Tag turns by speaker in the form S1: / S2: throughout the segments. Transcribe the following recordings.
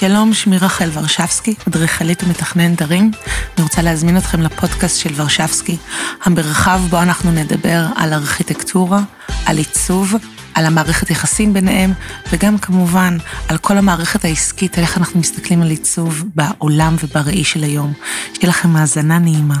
S1: שלום, שמי רחל ורשבסקי, אדריכלית ומתכננת ערים. אני רוצה להזמין אתכם לפודקאסט של ורשבסקי, המרחב בו אנחנו נדבר על ארכיטקטורה, על עיצוב, על המערכת יחסים ביניהם, וגם כמובן על כל המערכת העסקית, על איך אנחנו מסתכלים על עיצוב בעולם ובראי של היום. שיהיה לכם האזנה נעימה.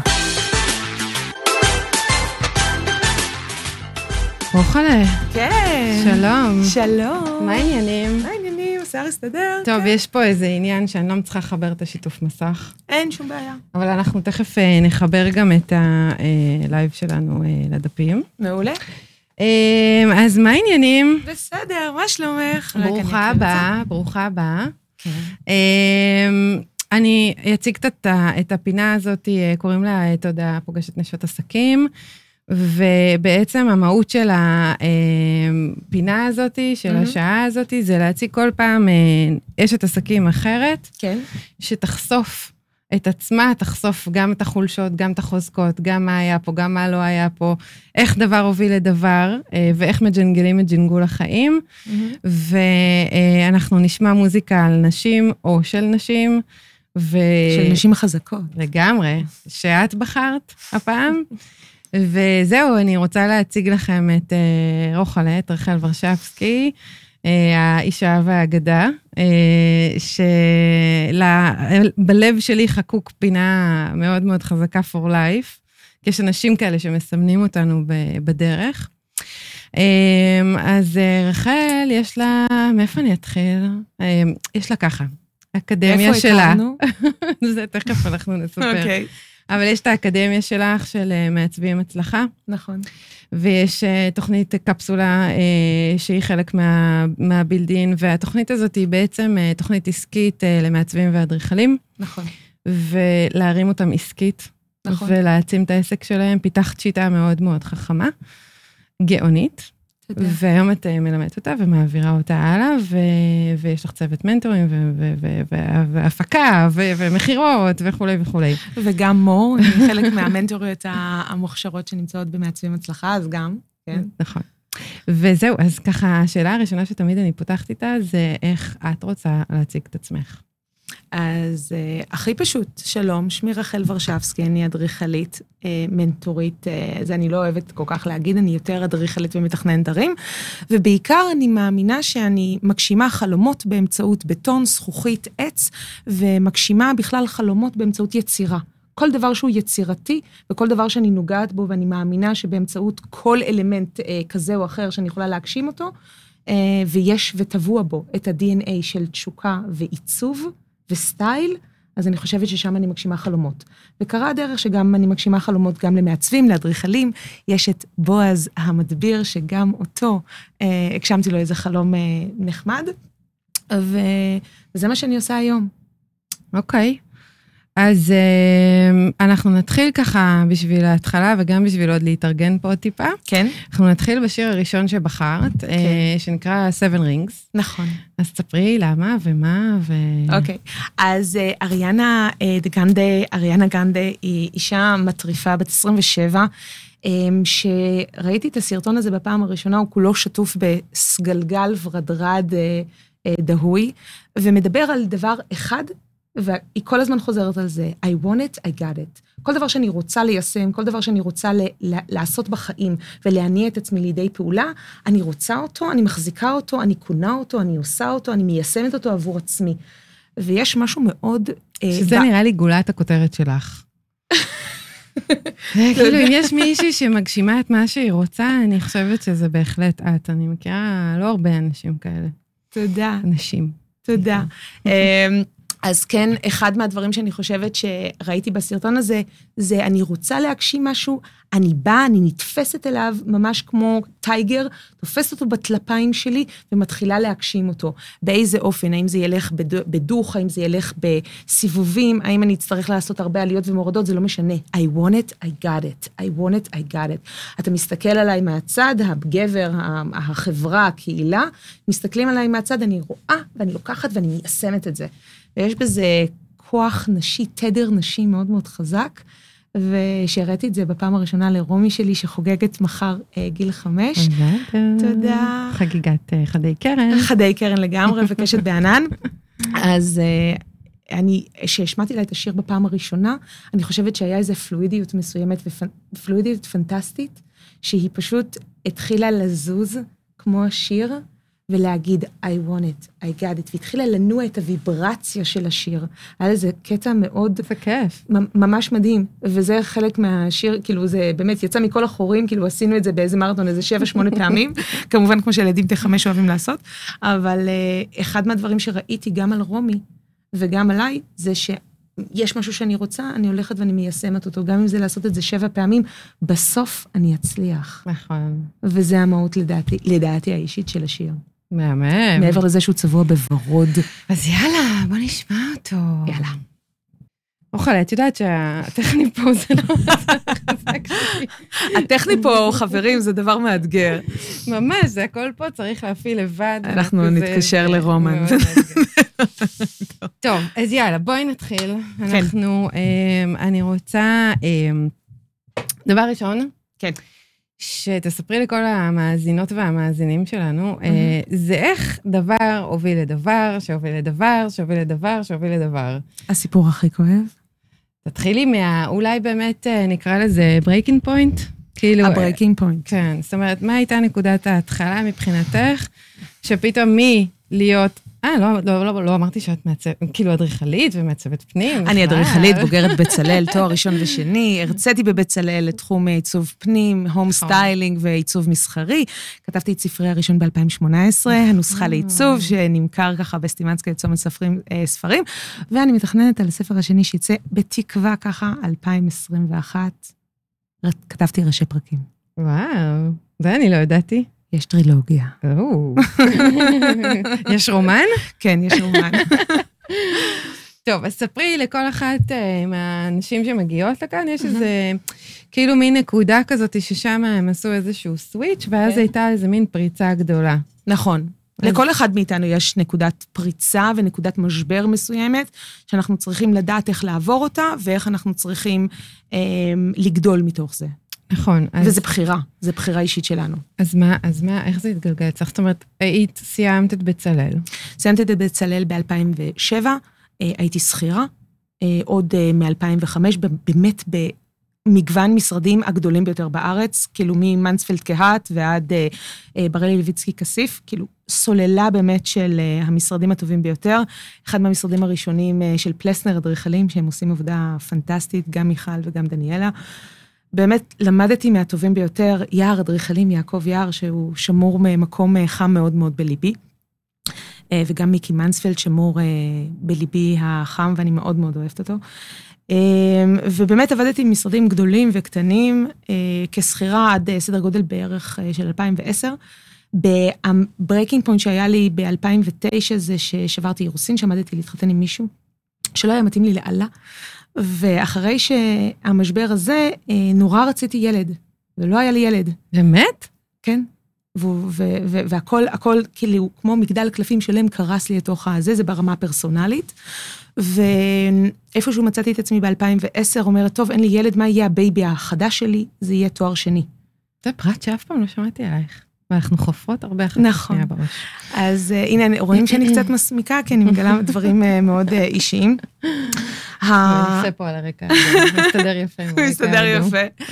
S2: רוחלה,
S3: כן.
S2: שלום.
S3: שלום.
S2: מה העניינים?
S3: מה העניינים? השיער הסתדר?
S2: טוב,
S3: כן.
S2: יש פה איזה עניין שאני לא מצליחה לחבר את השיתוף מסך,
S3: אין שום בעיה.
S2: אבל אנחנו תכף אה, נחבר גם את הלייב שלנו אה, לדפים.
S3: מעולה.
S2: אה, אז מה העניינים?
S3: בסדר, מה שלומך?
S2: ברוכה הבאה, ברוכה הבאה.
S3: כן.
S2: אה, אני אציג את הפינה הזאת, אה, קוראים לה אה, תודעה פוגשת נשות עסקים, ובעצם המהות של הפינה הזאת, של
S3: מהמם.
S2: השעה הזאת, זה להציג כל פעם אה, אשת עסקים אחרת,
S3: כן.
S2: שתחשוף את עצמה, תחשוף גם את החולשות, גם את החוזקות, גם מה היה פה, גם מה לא היה פה, איך דבר הוביל לדבר, אה, ואיך מג'נגלים את ג'ינגול החיים. ואנחנו נשמע מוזיקה על נשים או של נשים, ו...
S3: של נשים חזקות.
S2: לגמרי, שאת בחרת הפעם. וזהו, אני רוצה להציג לכם את אה, רוחלה, את רחל ורשבסקי, אה, האישה והאגדה, אה, שבלב שלי חקוק פינה מאוד מאוד חזקה for life, יש אנשים כאלה שמסמנים אותנו בדרך. אה, אז אה, רחל, יש לה, מאיפה אני אתחיל? אה, יש לה ככה, אקדמיה
S3: איפה
S2: שלה.
S3: הכרנו?
S2: זה תכף אנחנו נספר.
S3: אוקיי.
S2: אבל יש את האקדמיה שלך, של אה, מעצבים הצלחה,
S3: נכון.
S2: ויש אה, תוכנית קפסולה אה, שהיא חלק מה, מהבילדין, והתוכנית הזאת היא בעצם תוכנית עסקית למעצבים ואדריכלים,
S3: נכון.
S2: ולהרים אותם עסקית,
S3: נכון.
S2: ולהעצים את העסק שלהם. פיתחת שיטה מאוד מאוד חכמה, גאונית,
S3: תודה.
S2: והיום את אה, מלמדת אותה ומעבירה אותה הלאה, ו... ויש לך צוות מנטורים, ו... ו... ו... ו... והפקה, ו... ומכירות, וכולי וכולי.
S3: וגם מור, אני חלק מהמנטוריות המוכשרות שנמצאות במעצבים הצלחה, אז גם, כן.
S2: נכון. וזהו, אז ככה, השאלה הראשונה שתמיד אני פותחת איתה, זה איך את רוצה להציג את עצמך.
S3: אז uh, הכי פשוט, שלום, שמי רחל ורשבסקי, אני אדריכלית, uh, מנטורית, uh, זה אני לא אוהבת כל כך להגיד, אני יותר אדריכלית ומתכננת ערים, ובעיקר אני מאמינה שאני מגשימה חלומות באמצעות בטון, זכוכית, עץ, ומגשימה בכלל חלומות באמצעות יצירה. כל דבר שהוא יצירתי, וכל דבר שאני נוגעת בו, ואני מאמינה שבאמצעות כל אלמנט אה, כזה או אחר שאני יכולה להגשים אותו, אה, ויש וטבוע בו את ה-DNA של תשוקה ועיצוב וסטייל, אז אני חושבת ששם אני מגשימה חלומות. וקרה הדרך שגם אני מגשימה חלומות גם למעצבים, לאדריכלים. יש את בועז המדביר, שגם אותו אה, הגשמתי לו איזה חלום אה, נחמד, ו... וזה מה שאני עושה היום.
S2: אוקיי. אז אה, אנחנו נתחיל ככה בשביל ההתחלה, וגם בשביל עוד להתארגן פה עוד טיפה.
S3: כן?
S2: אנחנו נתחיל בשיר הראשון שבחרת, אה, שנקרא Seven Rings.
S3: נכון.
S2: אז תספרי למה ומה ו...
S3: אוקיי, אז אה, אריאנה אה, גנדה, אריאנה גנדה היא אישה מטריפה בת 27, אה, שראיתי את הסרטון הזה בפעם הראשונה, הוא כולו שטוף בסגלגל ורדרד דהוי, ומדבר על דבר אחד, והיא כל הזמן חוזרת על זה, I want it, I got it. כל דבר שאני רוצה ליישם, כל דבר שאני רוצה ל- ל- לעשות בחיים ולהניע את עצמי לידי פעולה, אני רוצה אותו, אני מחזיקה אותו, אני קונה אותו, אני עושה אותו, אני מיישמת אותו עבור עצמי. ויש משהו מאוד... אה,
S2: שזה
S3: ב-
S2: נראה לי גולת הכותרת שלך. כאילו, אם יש מישהי שמגשימה את מה שהיא רוצה, אני חושבת שזה בהחלט את. אני מכירה לא הרבה אנשים כאלה.
S3: תודה,
S2: נשים.
S3: תודה. אז כן, אחד מהדברים שאני חושבת שראיתי בסרטון הזה, זה אני רוצה להגשים משהו, אני באה, אני נתפסת אליו ממש כמו טייגר, תופסת אותו בטלפיים שלי ומתחילה להגשים אותו. באיזה אופן, האם זה ילך בד- בדוך, האם זה ילך בסיבובים, האם אני אצטרך לעשות הרבה עליות ומורדות, זה לא משנה. I want it, I got it. I want it, I got it. אתה מסתכל עליי מהצד, הגבר, החברה, הקהילה, מסתכלים עליי מהצד, אני רואה ואני לוקחת ואני מיישמת את זה. ויש בזה כוח נשי, תדר נשי מאוד מאוד חזק, ושהראיתי את זה בפעם הראשונה לרומי שלי, שחוגגת מחר אה, גיל חמש. תודה.
S2: חגיגת אה, חדי קרן.
S3: חדי קרן לגמרי וקשת בענן. אז אה, אני, כשהשמעתי לה את השיר בפעם הראשונה, אני חושבת שהיה איזו פלואידיות מסוימת, פלואידיות פנטסטית, שהיא פשוט התחילה לזוז כמו השיר, ולהגיד, I want it, I got it, והתחילה לנוע את הוויברציה של השיר. היה לזה קטע מאוד...
S2: זה כיף.
S3: ממש מדהים, וזה חלק מהשיר, כאילו זה באמת יצא מכל החורים, כאילו עשינו את זה באיזה מרתון איזה שבע, שמונה פעמים, כמובן כמו שילדים תה חמש אוהבים לעשות, אבל uh, אחד מהדברים שראיתי גם על רומי וגם עליי, זה שיש משהו שאני רוצה, אני הולכת ואני מיישמת אותו, גם אם זה לעשות את זה שבע פעמים, בסוף אני אצליח.
S2: נכון.
S3: וזה המהות לדעתי, לדעתי האישית של השיר.
S2: מהמם.
S3: מעבר לזה שהוא צבוע בוורוד.
S2: אז יאללה, בוא נשמע אותו.
S3: יאללה.
S2: אוכל, את יודעת שהטכני פה זה לא
S3: שלי. הטכני פה, חברים, זה דבר מאתגר.
S2: ממש, זה הכל פה צריך להפעיל לבד.
S3: אנחנו נתקשר לרומן.
S2: טוב, אז יאללה, בואי נתחיל. כן. אנחנו, אמ, אני רוצה, אמ, דבר ראשון,
S3: כן.
S2: שתספרי לכל המאזינות והמאזינים שלנו, mm-hmm. זה איך דבר הוביל לדבר, שהוביל לדבר, שהוביל לדבר, שהוביל לדבר.
S3: הסיפור הכי כואב?
S2: תתחילי מה... אולי באמת אה, נקרא לזה breaking point?
S3: כאילו... ה breaking point.
S2: כן, זאת אומרת, מה הייתה נקודת ההתחלה מבחינתך, שפתאום מלהיות אה, לא, לא, לא, לא אמרתי שאת מעצבת, כאילו אדריכלית ומעצבת פנים.
S3: אני אדריכלית, בוגרת בצלאל, תואר ראשון ושני, הרציתי בבצלאל לתחום עיצוב פנים, home נכון. styling ועיצוב מסחרי. כתבתי את ספרי הראשון ב-2018, הנוסחה לעיצוב, שנמכר ככה בסטימצקי צומת ספרים, אה, ספרים, ואני מתכננת על הספר השני שיצא בתקווה ככה 2021. כתבתי ראשי פרקים.
S2: וואו, זה אני לא ידעתי.
S3: יש טרילוגיה.
S2: יש רומן?
S3: כן, יש רומן.
S2: טוב, אז ספרי לכל אחת uh, מהנשים שמגיעות לכאן, יש איזה, כאילו מין נקודה כזאת ששם הם עשו איזשהו סוויץ', ואז כן. הייתה איזה מין פריצה גדולה.
S3: נכון. לכל אחד מאיתנו יש נקודת פריצה ונקודת משבר מסוימת, שאנחנו צריכים לדעת איך לעבור אותה, ואיך אנחנו צריכים אה, לגדול מתוך זה.
S2: נכון.
S3: אז... וזה בחירה, זה בחירה אישית שלנו.
S2: אז מה, אז מה, איך זה התגלגל אצלך? זאת אומרת, היית, סיימת את בצלאל.
S3: סיימתי את בצלאל ב-2007, אה, הייתי שכירה, אה, עוד אה, מ-2005, באמת במגוון משרדים הגדולים ביותר בארץ, כאילו ממנספלד קהת ועד בראלי לויצקי כסיף, כאילו סוללה באמת של המשרדים הטובים ביותר. אחד מהמשרדים הראשונים של פלסנר אדריכלים, שהם עושים עבודה פנטסטית, גם מיכל וגם דניאלה. באמת למדתי מהטובים ביותר, יער אדריכלים יעקב יער, שהוא שמור ממקום אה, חם מאוד מאוד בליבי. אה, וגם מיקי מנספלד שמור אה, בליבי החם, ואני מאוד מאוד אוהבת אותו. ובאמת עבדתי עם משרדים גדולים וקטנים, כשכירה עד סדר גודל בערך של 2010. ב breaking point שהיה לי ב-2009 זה ששברתי אירוסין, שעמדתי להתחתן עם מישהו, שלא היה מתאים לי לאללה. ואחרי שהמשבר הזה, אה, נורא רציתי ילד, ולא היה לי ילד.
S2: באמת?
S3: כן. והכל, הכל כאילו, כמו מגדל קלפים שלם קרס לי לתוך הזה, זה ברמה הפרסונלית. ואיפשהו מצאתי את עצמי ב-2010, אומרת, טוב, אין לי ילד, מה יהיה ה baby החדש שלי? זה יהיה תואר שני.
S2: זה פרט שאף פעם לא שמעתי עלייך. ואנחנו חופרות הרבה אחת
S3: נכון. שנייה בראש. אז uh, הנה, רואים שאני קצת מסמיקה, כי אני מגלה דברים uh, מאוד uh, אישיים.
S2: יפה פה על הרקע, מסתדר יפה.
S3: מסתדר יפה.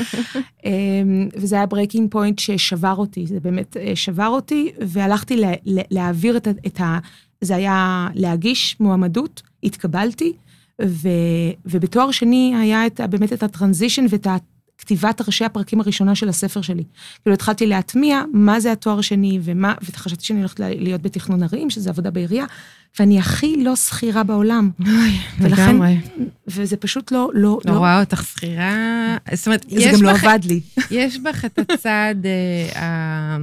S3: אמ, וזה היה breaking point ששבר אותי, זה באמת שבר אותי, והלכתי להעביר את ה... זה היה להגיש מועמדות, התקבלתי, ובתואר שני היה באמת את הטרנזישן ואת. כתיבת ראשי הפרקים הראשונה של הספר שלי. כאילו התחלתי להטמיע מה זה התואר השני, ומה, וחשבתי שאני הולכת להיות בתכנון ערים, שזה עבודה בעירייה, ואני הכי לא שכירה בעולם.
S2: לגמרי.
S3: וזה פשוט לא, לא,
S2: לא. לא רואה אותך שכירה, זאת אומרת,
S3: זה גם לא עבד לי.
S2: יש בך את הצד אה,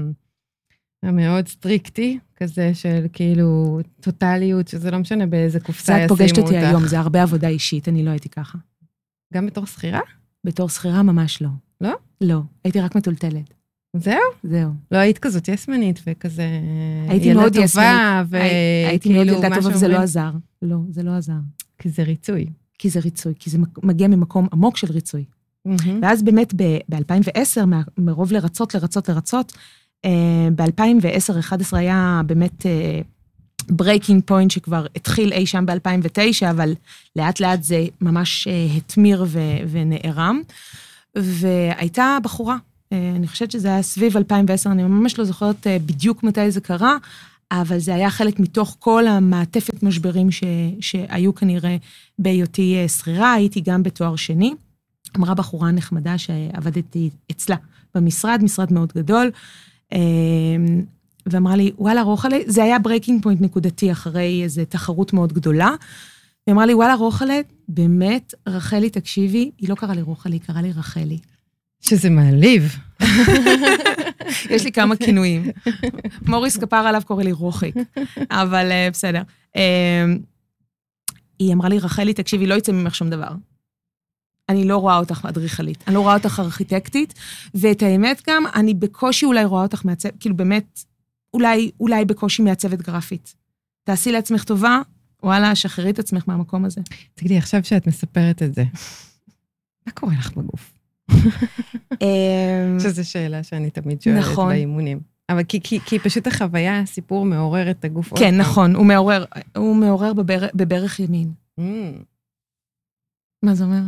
S2: המאוד סטריקטי, כזה של כאילו טוטליות, שזה לא משנה באיזה קופסה ישימו אותך.
S3: זה את פוגשת אותי היום, זה הרבה עבודה אישית, אני לא הייתי ככה.
S2: גם בתור שכירה?
S3: בתור שכירה ממש לא.
S2: לא?
S3: לא, הייתי רק מטולטלת.
S2: זהו?
S3: זהו.
S2: לא היית כזאת יסמנית וכזה...
S3: הייתי מאוד יסמנית.
S2: וכאילו
S3: הייתי מאוד ילדה טובה וזה לא עזר. לא, זה לא עזר.
S2: כי זה ריצוי.
S3: כי זה ריצוי, כי זה מגיע ממקום עמוק של ריצוי. ואז באמת ב-2010, מרוב לרצות, לרצות, לרצות, ב-2010-2011 היה באמת breaking point שכבר התחיל אי שם ב-2009, אבל לאט לאט זה ממש אה, התמיר ו- ונערם. והייתה בחורה, אה, אני חושבת שזה היה סביב 2010, אני ממש לא זוכרת אה, בדיוק מתי זה קרה, אבל זה היה חלק מתוך כל המעטפת משברים ש- שהיו כנראה בהיותי שכירה, הייתי גם בתואר שני. אמרה בחורה נחמדה שעבדתי אצלה במשרד, משרד מאוד גדול, ואמרה לי, וואלה, רוחלה, זה היה breaking point נקודתי אחרי איזו תחרות מאוד גדולה. היא אמרה לי, וואלה, רוחלה, באמת, רחלי, תקשיבי, היא לא קראה לי רוחלי, היא קראה לי רחלי.
S2: שזה מעליב.
S3: יש לי כמה כינויים. מוריס כפר עליו קורא לי רוחק, אבל uh, בסדר. Uh, היא אמרה לי, רחלי, תקשיבי, לא יצא ממך שום דבר. אני לא רואה אותך אדריכלית, אני לא רואה אותך ארכיטקטית, ואת האמת גם, אני בקושי אולי רואה אותך מעצבת, כאילו באמת, אולי, אולי בקושי מעצבת גרפית. תעשי לעצמך טובה, וואלה, שחררי את עצמך מהמקום הזה.
S2: תגידי, עכשיו שאת מספרת את זה, מה קורה לך בגוף?
S3: אמ,
S2: שזו שאלה שאני תמיד שואלת
S3: נכון.
S2: באימונים. אבל כי, כי, כי פשוט החוויה, הסיפור מעורר את הגוף
S3: כן,
S2: פעם.
S3: נכון, הוא מעורר, הוא מעורר בבר, בברך ימין.
S2: Mm,
S3: מה זה אומר?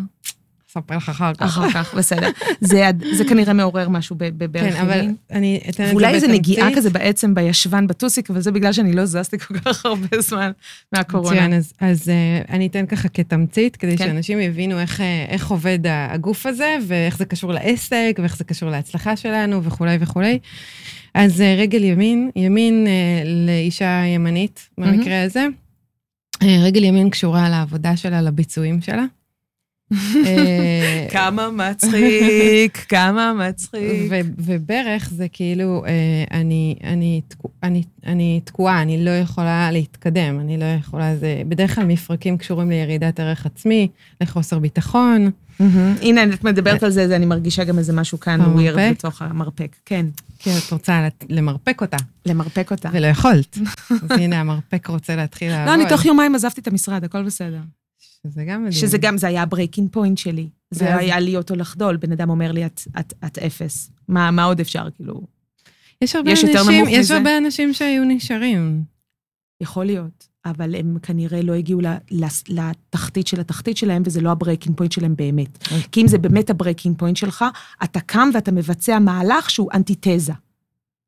S2: אספר לך אחר כך.
S3: אחר כך, בסדר. זה, זה כנראה מעורר משהו בברך
S2: כן, אבל. אני אתן את זה
S3: ואולי איזה נגיעה
S2: בתמצית.
S3: כזה בעצם בישבן בטוסיק, אבל זה בגלל שאני לא זזתי כל כך הרבה זמן מהקורונה.
S2: מצוין, אז, אז uh, אני אתן ככה כתמצית, כדי
S3: כן.
S2: שאנשים יבינו איך, אה, איך עובד הגוף הזה, ואיך זה קשור לעסק, ואיך זה קשור להצלחה שלנו, וכולי וכולי. אז uh, רגל ימין, ימין לאישה ימנית, במקרה הזה. Uh, רגל ימין קשורה לעבודה שלה, לביצועים שלה. אה,
S3: כמה מצחיק, כמה מצחיק.
S2: וברך זה כאילו, אה, אני, אני, תקוע- אני, אני תקועה, אני לא יכולה להתקדם, אני לא יכולה, זה בדרך כלל מפרקים קשורים לירידת ערך עצמי, לחוסר ביטחון.
S3: הנה, את מדברת על זה, אני מרגישה גם איזה משהו כאן? weird בתוך המרפק. כן,
S2: כי את רוצה למרפק אותה,
S3: למרפק אותה.
S2: ולא יכולת. אז הנה, המרפק רוצה להתחיל לעבוד.
S3: לא, אני תוך יומיים עזבתי את המשרד, הכל בסדר.
S2: שזה גם מדהים.
S3: שזה גם, זה היה ה breaking point שלי. זה
S2: ואז-
S3: היה להיות או לחדול. בן אדם אומר לי, "את- את את אפס. מה מה עוד אפשר, כאילו?
S2: יש הרבה
S3: יש
S2: אנשים, יש
S3: מזה?
S2: הרבה אנשים שהיו נשארים.
S3: יכול להיות, אבל הם כנראה לא הגיעו לתחתית של התחתית שלהם, וזה לא ה breaking point שלהם באמת.
S2: אוקיי.
S3: כי אם זה באמת ה breaking point שלך, אתה קם ואתה מבצע מהלך שהוא אנטיתזה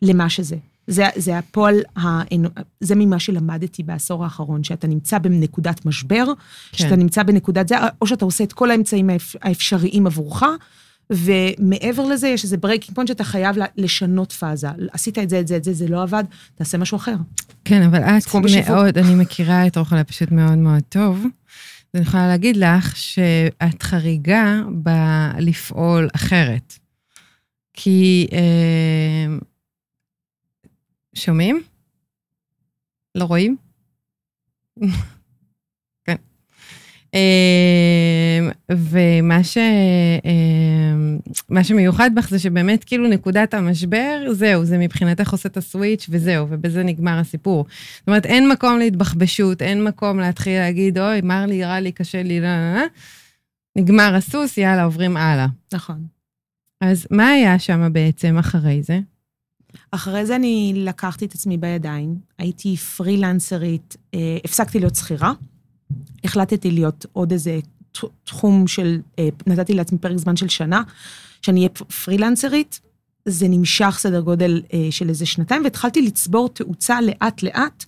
S3: למה שזה. זה, זה הפועל, זה ממה שלמדתי בעשור האחרון, שאתה נמצא בנקודת משבר,
S2: כן.
S3: שאתה נמצא בנקודת זה, או שאתה עושה את כל האמצעים האפ- האפשריים עבורך, ומעבר לזה יש איזה breaking point שאתה חייב לשנות פאזה. עשית את זה, את זה, את זה, זה לא עבד, תעשה משהו אחר.
S2: כן, אבל את. מאוד, אני מכירה את רוחלה פשוט מאוד מאוד טוב. ואני יכולה להגיד לך שאת חריגה בלפעול אחרת. כי... אה, שומעים? לא רואים? כן. אה, ומה ש... אה, מה שמיוחד בך זה שבאמת כאילו נקודת המשבר, זהו, זה מבחינתך עושה את הסוויץ' וזהו, ובזה נגמר הסיפור. זאת אומרת, אין מקום להתבחבשות, אין מקום להתחיל להגיד, אוי, מר לי, רע לי, קשה לי, לא, לא, לא. נגמר הסוס, יאללה, עוברים הלאה.
S3: נכון.
S2: אז מה היה שם בעצם אחרי זה?
S3: אחרי זה אני לקחתי את עצמי בידיים, הייתי פרילנסרית, אה, הפסקתי להיות שכירה, החלטתי להיות עוד איזה תחום של, אה, נתתי לעצמי פרק זמן של שנה, שאני אהיה פרילנסרית, זה נמשך סדר גודל אה, של איזה שנתיים, והתחלתי לצבור תאוצה לאט-לאט,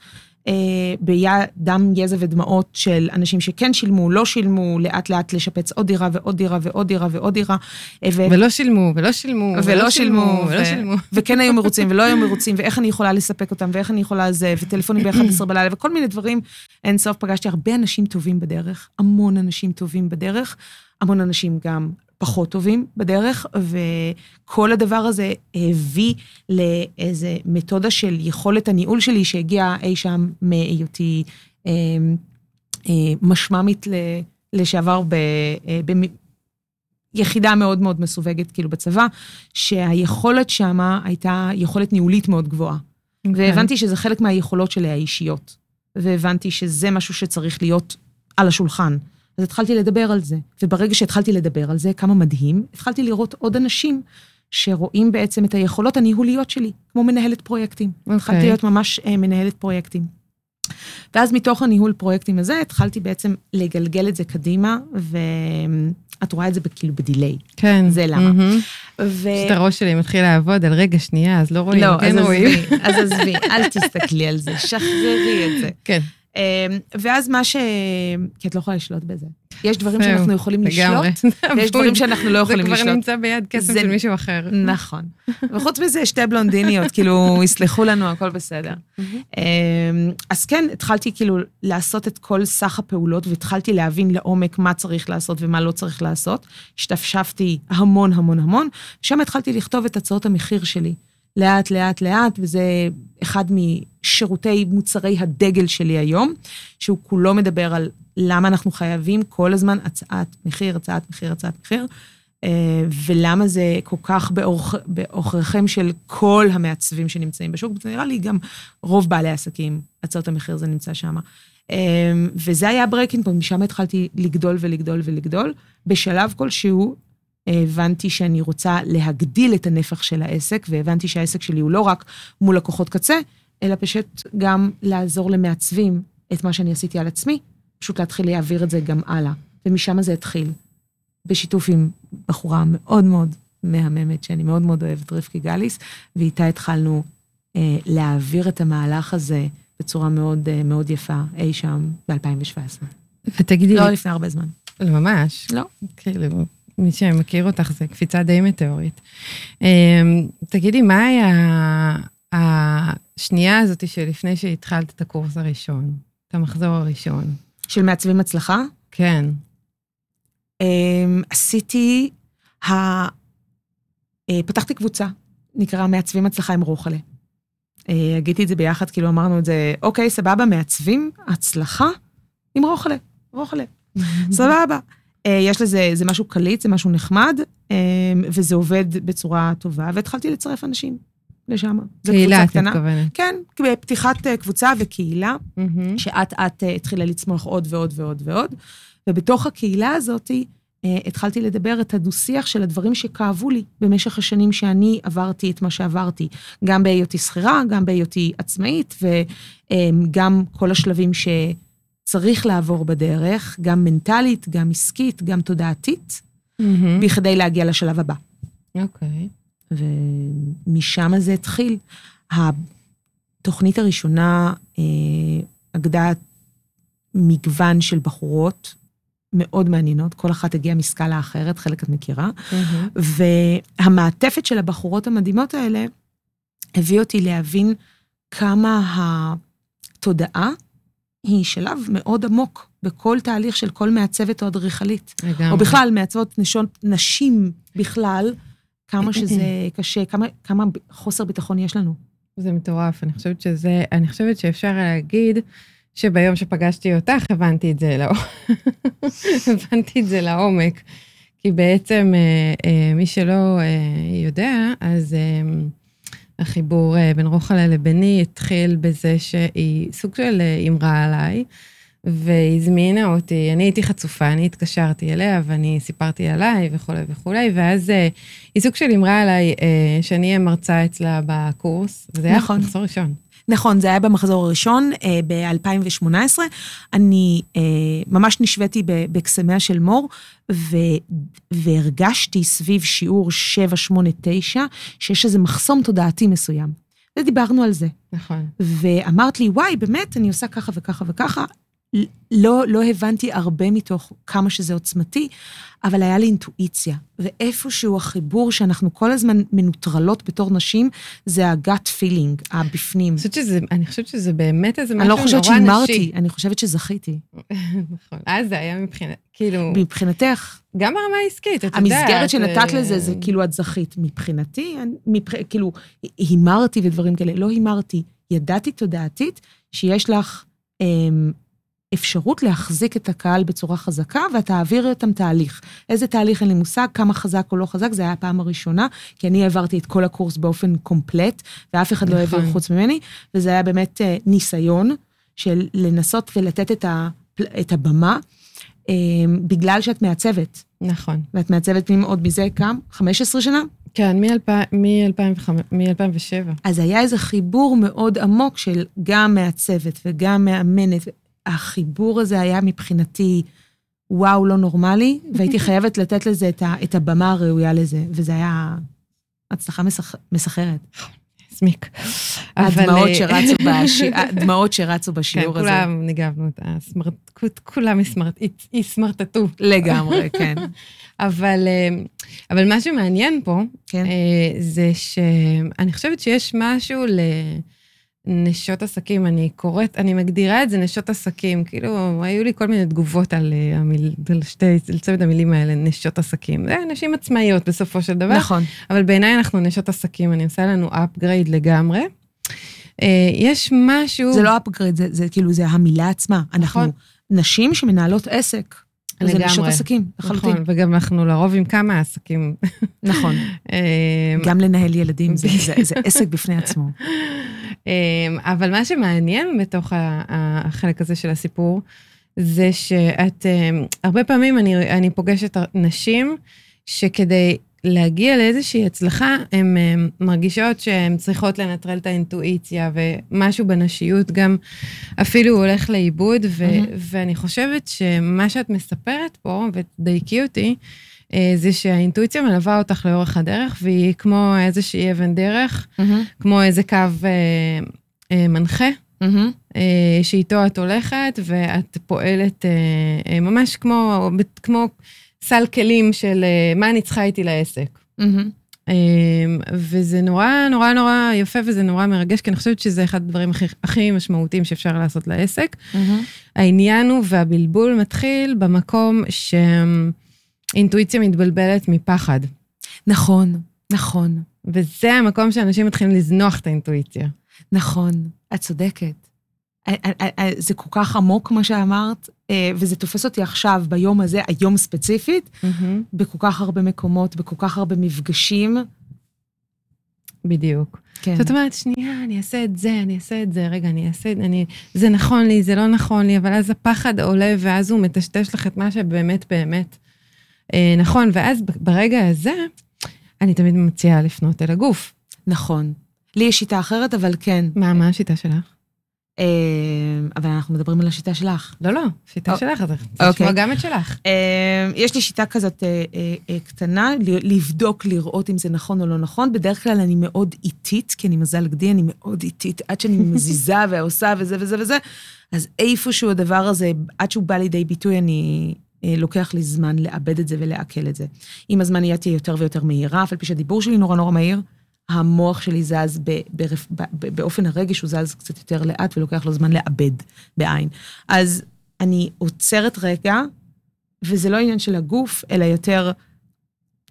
S3: בדם, יזע ודמעות של אנשים שכן שילמו, לא שילמו, לאט-לאט לשפץ עוד דירה ועוד דירה ועוד דירה ועוד דירה. אה, ו-
S2: ולא שילמו, ולא שילמו,
S3: ולא שילמו,
S2: ולא שילמו.
S3: וכן היו מרוצים ולא היו מרוצים, ואיך אני יכולה לספק אותם, ואיך אני יכולה זה, וטלפונים ב-11 בלילה, וכל מיני דברים. אין סוף פגשתי הרבה אנשים טובים בדרך, המון אנשים טובים בדרך, המון אנשים גם פחות טובים בדרך, וכל הדבר הזה הביא לאיזה מתודה של יכולת הניהול שלי, שהגיעה אי שם מהיותי אה, אה, משמ"מית לשעבר ב... אה, במ- יחידה מאוד מאוד מסווגת, כאילו בצבא, שהיכולת שמה הייתה יכולת ניהולית מאוד גבוהה.
S2: אוקיי.
S3: והבנתי שזה חלק מהיכולות שלי האישיות. והבנתי שזה משהו שצריך להיות על השולחן. אז התחלתי לדבר על זה. וברגע שהתחלתי לדבר על זה, כמה מדהים, התחלתי לראות עוד אנשים שרואים בעצם את היכולות הניהוליות שלי, כמו מנהלת פרויקטים.
S2: אוקיי.
S3: התחלתי להיות ממש אה, מנהלת פרויקטים. ואז מתוך הניהול פרויקטים הזה, התחלתי בעצם לגלגל את זה קדימה, ואת רואה את זה כאילו בדיליי.
S2: כן.
S3: זה למה.
S2: ו... פשוט הראש שלי מתחיל לעבוד על רגע שנייה, אז לא רואים,
S3: לא,
S2: כן
S3: אז
S2: רואים.
S3: עזבי, אז עזבי, אל תסתכלי על זה, שחררי את זה.
S2: כן.
S3: אמ, ואז מה ש... כי את לא יכולה לשלוט בזה. יש דברים שאנחנו יכולים. לשלוט, ויש דברים שאנחנו לא יכולים
S2: זה כבר
S3: לשלוט.
S2: נמצא ביד קסם של מישהו אחר.
S3: נכון. וחוץ מזה, שתי בלונדיניות, כאילו, יסלחו לנו, הכל בסדר. אמ, אז כן, התחלתי כאילו לעשות את כל סך הפעולות, והתחלתי להבין לעומק מה צריך לעשות ומה לא צריך לעשות. השתפשפתי המון המון המון, שם התחלתי לכתוב את הצעות המחיר שלי. לאט, לאט, לאט, וזה אחד משירותי מוצרי הדגל שלי היום, שהוא כולו מדבר על למה אנחנו חייבים כל הזמן הצעת מחיר, הצעת מחיר, הצעת מחיר, אה, ולמה זה כל כך בעוכריכם של כל המעצבים שנמצאים בשוק, זה נראה לי גם רוב בעלי העסקים, הצעות המחיר זה נמצא שם. אה, וזה היה ה breaking point, משם התחלתי לגדול ולגדול ולגדול. בשלב כלשהו הבנתי שאני רוצה להגדיל את הנפח של העסק, והבנתי שהעסק שלי הוא לא רק מול לקוחות קצה, אלא פשוט גם לעזור למעצבים את מה שאני עשיתי על עצמי, פשוט להתחיל להעביר את זה גם הלאה. ומשם זה התחיל, בשיתוף עם בחורה מאוד מאוד מהממת, שאני מאוד מאוד אוהבת, רבקי גליס, ואיתה התחלנו אה, להעביר את המהלך הזה בצורה מאוד, אה, מאוד יפה, אי שם ב-2017.
S2: ותגידי,
S3: לא לפני הרבה זמן.
S2: לא, ממש.
S3: לא.
S2: כאילו, מי שמכיר אותך זה קפיצה די מטאורית. אמ, תגידי, מה היה השנייה הזאת שלפני שהתחלת את הקורס הראשון, את המחזור הראשון?
S3: של מעצבים הצלחה,
S2: כן.
S3: אמ, עשיתי, ה... אה, פתחתי קבוצה, נקרא מעצבים הצלחה עם רוחלה. אה, הגיתי את זה ביחד, כאילו אמרנו את זה, אוקיי, סבבה, מעצבים הצלחה עם רוחלה, רוחלה. סבבה. אה, יש לזה, זה משהו קליט, זה משהו נחמד, אה, וזה עובד בצורה טובה, והתחלתי לצרף אנשים לשם.
S2: קהילה, את. מתכוונת.
S3: כן, בפתיחת אה, קבוצה וקהילה,
S2: מהמם.
S3: שאט אט אה, התחילה לצמוח עוד ועוד ועוד ועוד. ובתוך הקהילה הזאת התחלתי לדבר את הדו-שיח של הדברים שכאבו לי במשך השנים שאני עברתי את מה שעברתי, גם בהיותי שכירה, גם בהיותי עצמאית, וגם כל השלבים שצריך לעבור בדרך, גם מנטלית, גם עסקית, גם תודעתית,
S2: מהמם.
S3: בכדי להגיע לשלב הבא.
S2: אוקיי.
S3: ומשם זה התחיל. התוכנית הראשונה אה, אגדה מגוון של בחורות מאוד מעניינות, כל אחת הגיעה מסקאלה אחרת, חלק את מכירה,
S2: מהמם.
S3: והמעטפת של הבחורות המדהימות האלה הביא אותי להבין כמה התודעה היא שלב מאוד עמוק בכל תהליך של כל מעצבת או אדריכלית.
S2: לגמרי.
S3: או בכלל, מעצבות נשות, נשים בכלל, כמה שזה קשה, כמה, כמה חוסר ביטחון יש לנו.
S2: זה מטורף, אני חושבת שזה, אני חושבת שאפשר להגיד שביום שפגשתי אותך הבנתי את זה לעומק. הבנתי את זה לעומק. כי בעצם אה, אה, מי שלא אה, יודע, אז החיבור אה, בין רוחלה לביני התחיל בזה שהיא סוג של אה, אמרה עליי, והזמינה אותי, אני הייתי חצופה, אני התקשרתי אליה ואני סיפרתי עליי וכולי וכולי, ואז אה, היא סוג של אמרה עליי אה, שאני אהיה מרצה אצלה בקורס, וזה היה
S3: נכון.
S2: מחזור ראשון.
S3: נכון, זה היה במחזור הראשון, אה, ב-2018. אני אה, ממש נשוויתי בקסמיה של מור, ו- והרגשתי סביב שיעור 7, 8, 9, שיש איזה מחסום תודעתי מסוים. ודיברנו על זה.
S2: נכון.
S3: ואמרת לי, וואי, באמת, אני עושה ככה וככה וככה. לא, לא הבנתי הרבה מתוך כמה שזה עוצמתי, אבל היה לי אינטואיציה. ואיפשהו החיבור שאנחנו כל הזמן מנוטרלות בתור נשים, זה ה-gut feeling, הבפנים.
S2: אני חושבת שזה, אני חושבת שזה באמת איזה משהו
S3: אני
S2: נורא
S3: לא
S2: נשי.
S3: חושבת שהימרתי, אני חושבת שזכיתי.
S2: נכון. אז זה היה מבחינת, כאילו,
S3: מבחינתך,
S2: גם ברמה העסקית, את יודעת.
S3: המסגרת שנתת
S2: אה,
S3: לזה, זה כאילו את זכית. מבחינתי, אני- מבח... כאילו, הימרתי ודברים כאלה. לא הימרתי, ידעתי תודעתית שיש לך אמ, אפשרות להחזיק את הקהל בצורה חזקה, ואת תעבירי אותם תהליך. איזה תהליך אין לי מושג, כמה חזק או לא חזק, זה היה הפעם הראשונה, כי אני העברתי את כל הקורס באופן קומפלט, ואף אחד לא
S2: נכון.
S3: העביר חוץ ממני, וזה היה באמת אה, ניסיון של לנסות ולתת את, ה, את הבמה, אמ, בגלל שאת מעצבת.
S2: נכון.
S3: ואת מעצבת פנים עוד מזה כמה? 15 שנה?
S2: כן, מ-2007.
S3: אז היה איזה חיבור מאוד עמוק של גם מעצבת וגם מאמנת. החיבור הזה היה מבחינתי, וואו, לא נורמלי, והייתי חייבת לתת לזה את, ה, את הבמה הראויה לזה, וזה היה הצלחה מסח, מסחרת.
S2: הסמיק.
S3: הדמעות אה, שרצו, בש... הדמעות שרצו בשיעור
S2: כן,
S3: הזה.
S2: כן, כולם ניגבנו את הסמרטקות, כולם יסמרטטו.
S3: לגמרי, כן.
S2: אבל, אה, אבל מה שמעניין פה,
S3: כן.
S2: אה, זה שאני חושבת שיש משהו ל... נשות עסקים, אני קוראת, אני מגדירה את זה נשות עסקים, כאילו, היו לי כל מיני תגובות על, המיל, על שתי, על צוות המילים האלה, נשות עסקים. זה נשים עצמאיות בסופו של דבר.
S3: נכון.
S2: אבל בעיניי אנחנו נשות עסקים, אני עושה לנו upgrade לגמרי. יש משהו...
S3: זה לא upgrade, זה, זה כאילו, זה המילה עצמה. נכון. אנחנו נשים שמנהלות עסק. לגמרי. זה נשות עסקים, לחלוטין.
S2: נכון, וגם אנחנו לרוב עם כמה עסקים.
S3: נכון. גם לנהל ילדים זה, זה, זה עסק בפני עצמו.
S2: אבל מה שמעניין בתוך החלק הזה של הסיפור, זה שאת, הרבה פעמים אני, אני פוגשת נשים שכדי להגיע לאיזושהי הצלחה, הן מרגישות שהן צריכות לנטרל את האינטואיציה, ומשהו בנשיות גם אפילו הולך לאיבוד, ו- mm-hmm. ואני חושבת שמה שאת מספרת פה, ותדייקי אותי, זה שהאינטואיציה מלווה אותך לאורך הדרך, והיא כמו איזושהי אבן דרך, mm-hmm. כמו איזה קו אה, אה, מנחה. Mm-hmm. שאיתו את הולכת, ואת פועלת אה, ממש כמו, כמו סל כלים של אה, מה אני צריכה איתי לעסק. Mm-hmm. וזה נורא נורא נורא יפה וזה נורא מרגש, כי אני חושבת שזה אחד הדברים הכי, הכי משמעותיים שאפשר לעשות לעסק. Mm-hmm. העניין הוא והבלבול מתחיל במקום שאינטואיציה מתבלבלת מפחד.
S3: נכון, נכון.
S2: וזה המקום שאנשים מתחילים לזנוח את האינטואיציה.
S3: נכון, את צודקת. זה כל כך עמוק מה שאמרת, אה, וזה תופס אותי עכשיו, ביום הזה, היום ספציפית, mm-hmm. בכל כך הרבה מקומות, בכל כך הרבה מפגשים.
S2: בדיוק. כן. זאת אומרת, שנייה, אני אעשה את זה, אני אעשה את זה, רגע, אני אעשה את זה, אני... זה נכון לי, זה לא נכון לי, אבל אז הפחד עולה, ואז הוא מטשטש לך את מה שבאמת באמת אה, נכון, ואז ברגע הזה, אני תמיד מציעה לפנות אל הגוף.
S3: נכון. לי יש שיטה אחרת, אבל כן.
S2: מה, מה השיטה שלך?
S3: אה, אבל אנחנו מדברים על השיטה שלך.
S2: לא, לא, שיטה שלך, אז צריך לשמוע אוקיי. גם את שלך.
S3: אה, יש לי שיטה כזאת אה, קטנה, לבדוק, lראות אם זה נכון או לא נכון. בדרך כלל אני מאוד איטית, כי אני מזל גדי, אני מאוד איטית, עד שאני מזיזה ועושה וזה וזה וזה. אז איפשהו הדבר הזה, עד שהוא בא לידי ביטוי, אני... לוקח לי זמן לאבד את זה ולעכל את זה. עם הזמן נהייתי יותר ויותר מהירה, אף על פי שהדיבור שלי נורא נורא מהיר. המוח שלי זז ב, ברף, ב, ב, באופן הרגש, הוא זז קצת יותר לאט ולוקח לו זמן לאבד בעין. אז אני עוצרת רגע, וזה לא עניין של הגוף, אלא יותר,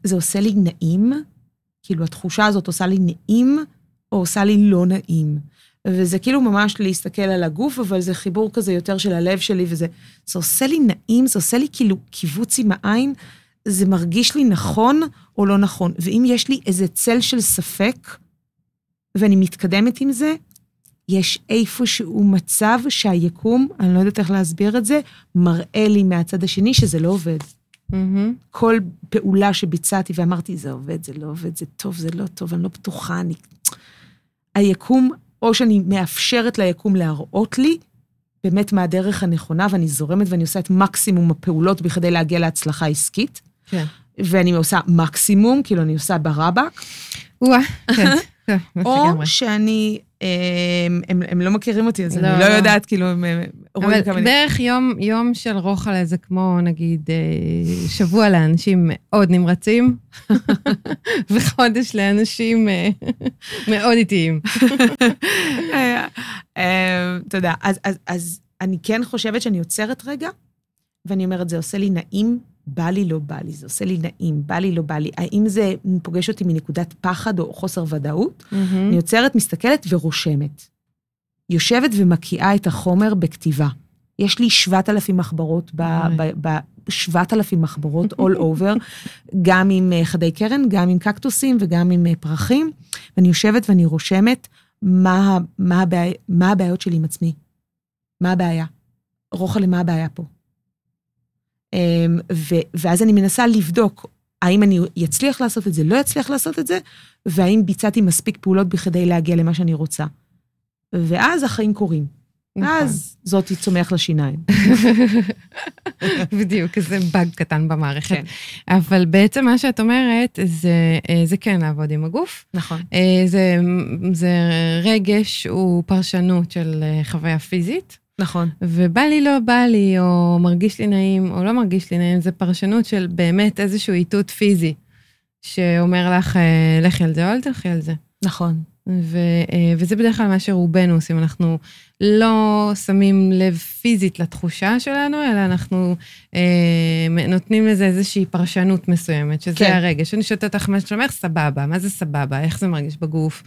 S3: זה עושה לי נעים, כאילו התחושה הזאת עושה לי נעים, או עושה לי לא נעים. וזה כאילו ממש להסתכל על הגוף, אבל זה חיבור כזה יותר של הלב שלי, וזה זה עושה לי נעים, זה עושה לי כאילו קיבוץ עם העין, זה מרגיש לי נכון או לא נכון. ואם יש לי איזה צל של ספק, ואני מתקדמת עם זה, יש איפשהו מצב שהיקום, אני לא יודעת איך להסביר את זה, מראה לי מהצד השני שזה לא עובד. Mm-hmm. כל פעולה שביצעתי ואמרתי, זה עובד, זה לא עובד, זה טוב, זה לא טוב, אני לא בטוחה, אני... היקום, או שאני מאפשרת ליקום להראות לי באמת מה הדרך הנכונה, ואני זורמת ואני עושה את מקסימום הפעולות בכדי להגיע להצלחה עסקית,
S2: כן.
S3: ואני עושה מקסימום, כאילו אני עושה ברבק.
S2: וואה, כן. כן
S3: או שאני, הם, הם, הם לא מכירים אותי, אז לא, אני לא, לא יודעת, כאילו, הם
S2: רואים כמה... אבל בערך יום, יום של רוחלה זה כמו, נגיד, אה, שבוע לאנשים מאוד נמרצים, וחודש לאנשים אה, מאוד איטיים.
S3: אה, תודה. אז אני כן חושבת שאני עוצרת רגע, ואני אומרת, זה עושה לי נעים בא לי, לא בא לי, זה עושה לי נעים, בא לי, לא בא לי. האם זה פוגש אותי מנקודת פחד או חוסר ודאות? Mm-hmm. אני יוצרת, מסתכלת ורושמת. יושבת ומקיאה את החומר בכתיבה. יש לי 7,000 מחברות, ב, ב, ב, 7,000 מחברות all over, גם עם אה, חדי קרן, גם עם קקטוסים וגם עם אה, פרחים, ואני יושבת ואני רושמת מה, מה, הבעי, מה הבעיות שלי עם עצמי. מה הבעיה? רוחלה, מה הבעיה פה? אמ, ואז אני מנסה לבדוק, האם אני אצליח לעשות את זה, לא אצליח לעשות את זה, והאם ביצעתי מספיק פעולות בכדי להגיע למה שאני רוצה. ואז החיים קורים.
S2: נכון.
S3: אז זאתי צומח לשיניים.
S2: בדיוק, איזה באג קטן במערכת.
S3: כן.
S2: אבל בעצם מה שאת אומרת, זה, אה, זה כן לעבוד עם הגוף.
S3: נכון.
S2: אה, זה, זה רגש, הוא פרשנות של אה, חוויה פיזית,
S3: נכון.
S2: ובא לי, לא בא לי, או מרגיש לי נעים, או לא מרגיש לי נעים, זה פרשנות של באמת איזשהו איתות פיזי, שאומר לך, אה, לכי על זה או אל תלכי על זה.
S3: נכון.
S2: ו, אה, וזה בדרך כלל מה שרובנו עושים, אנחנו לא שמים לב פיזית לתחושה שלנו, אלא אנחנו אה, נותנים לזה איזושהי פרשנות מסוימת, שזה
S3: כן.
S2: כן. הרגש. אני שואלת אותך מה שלומך, סבבה, מה זה סבבה? איך זה מרגיש בגוף?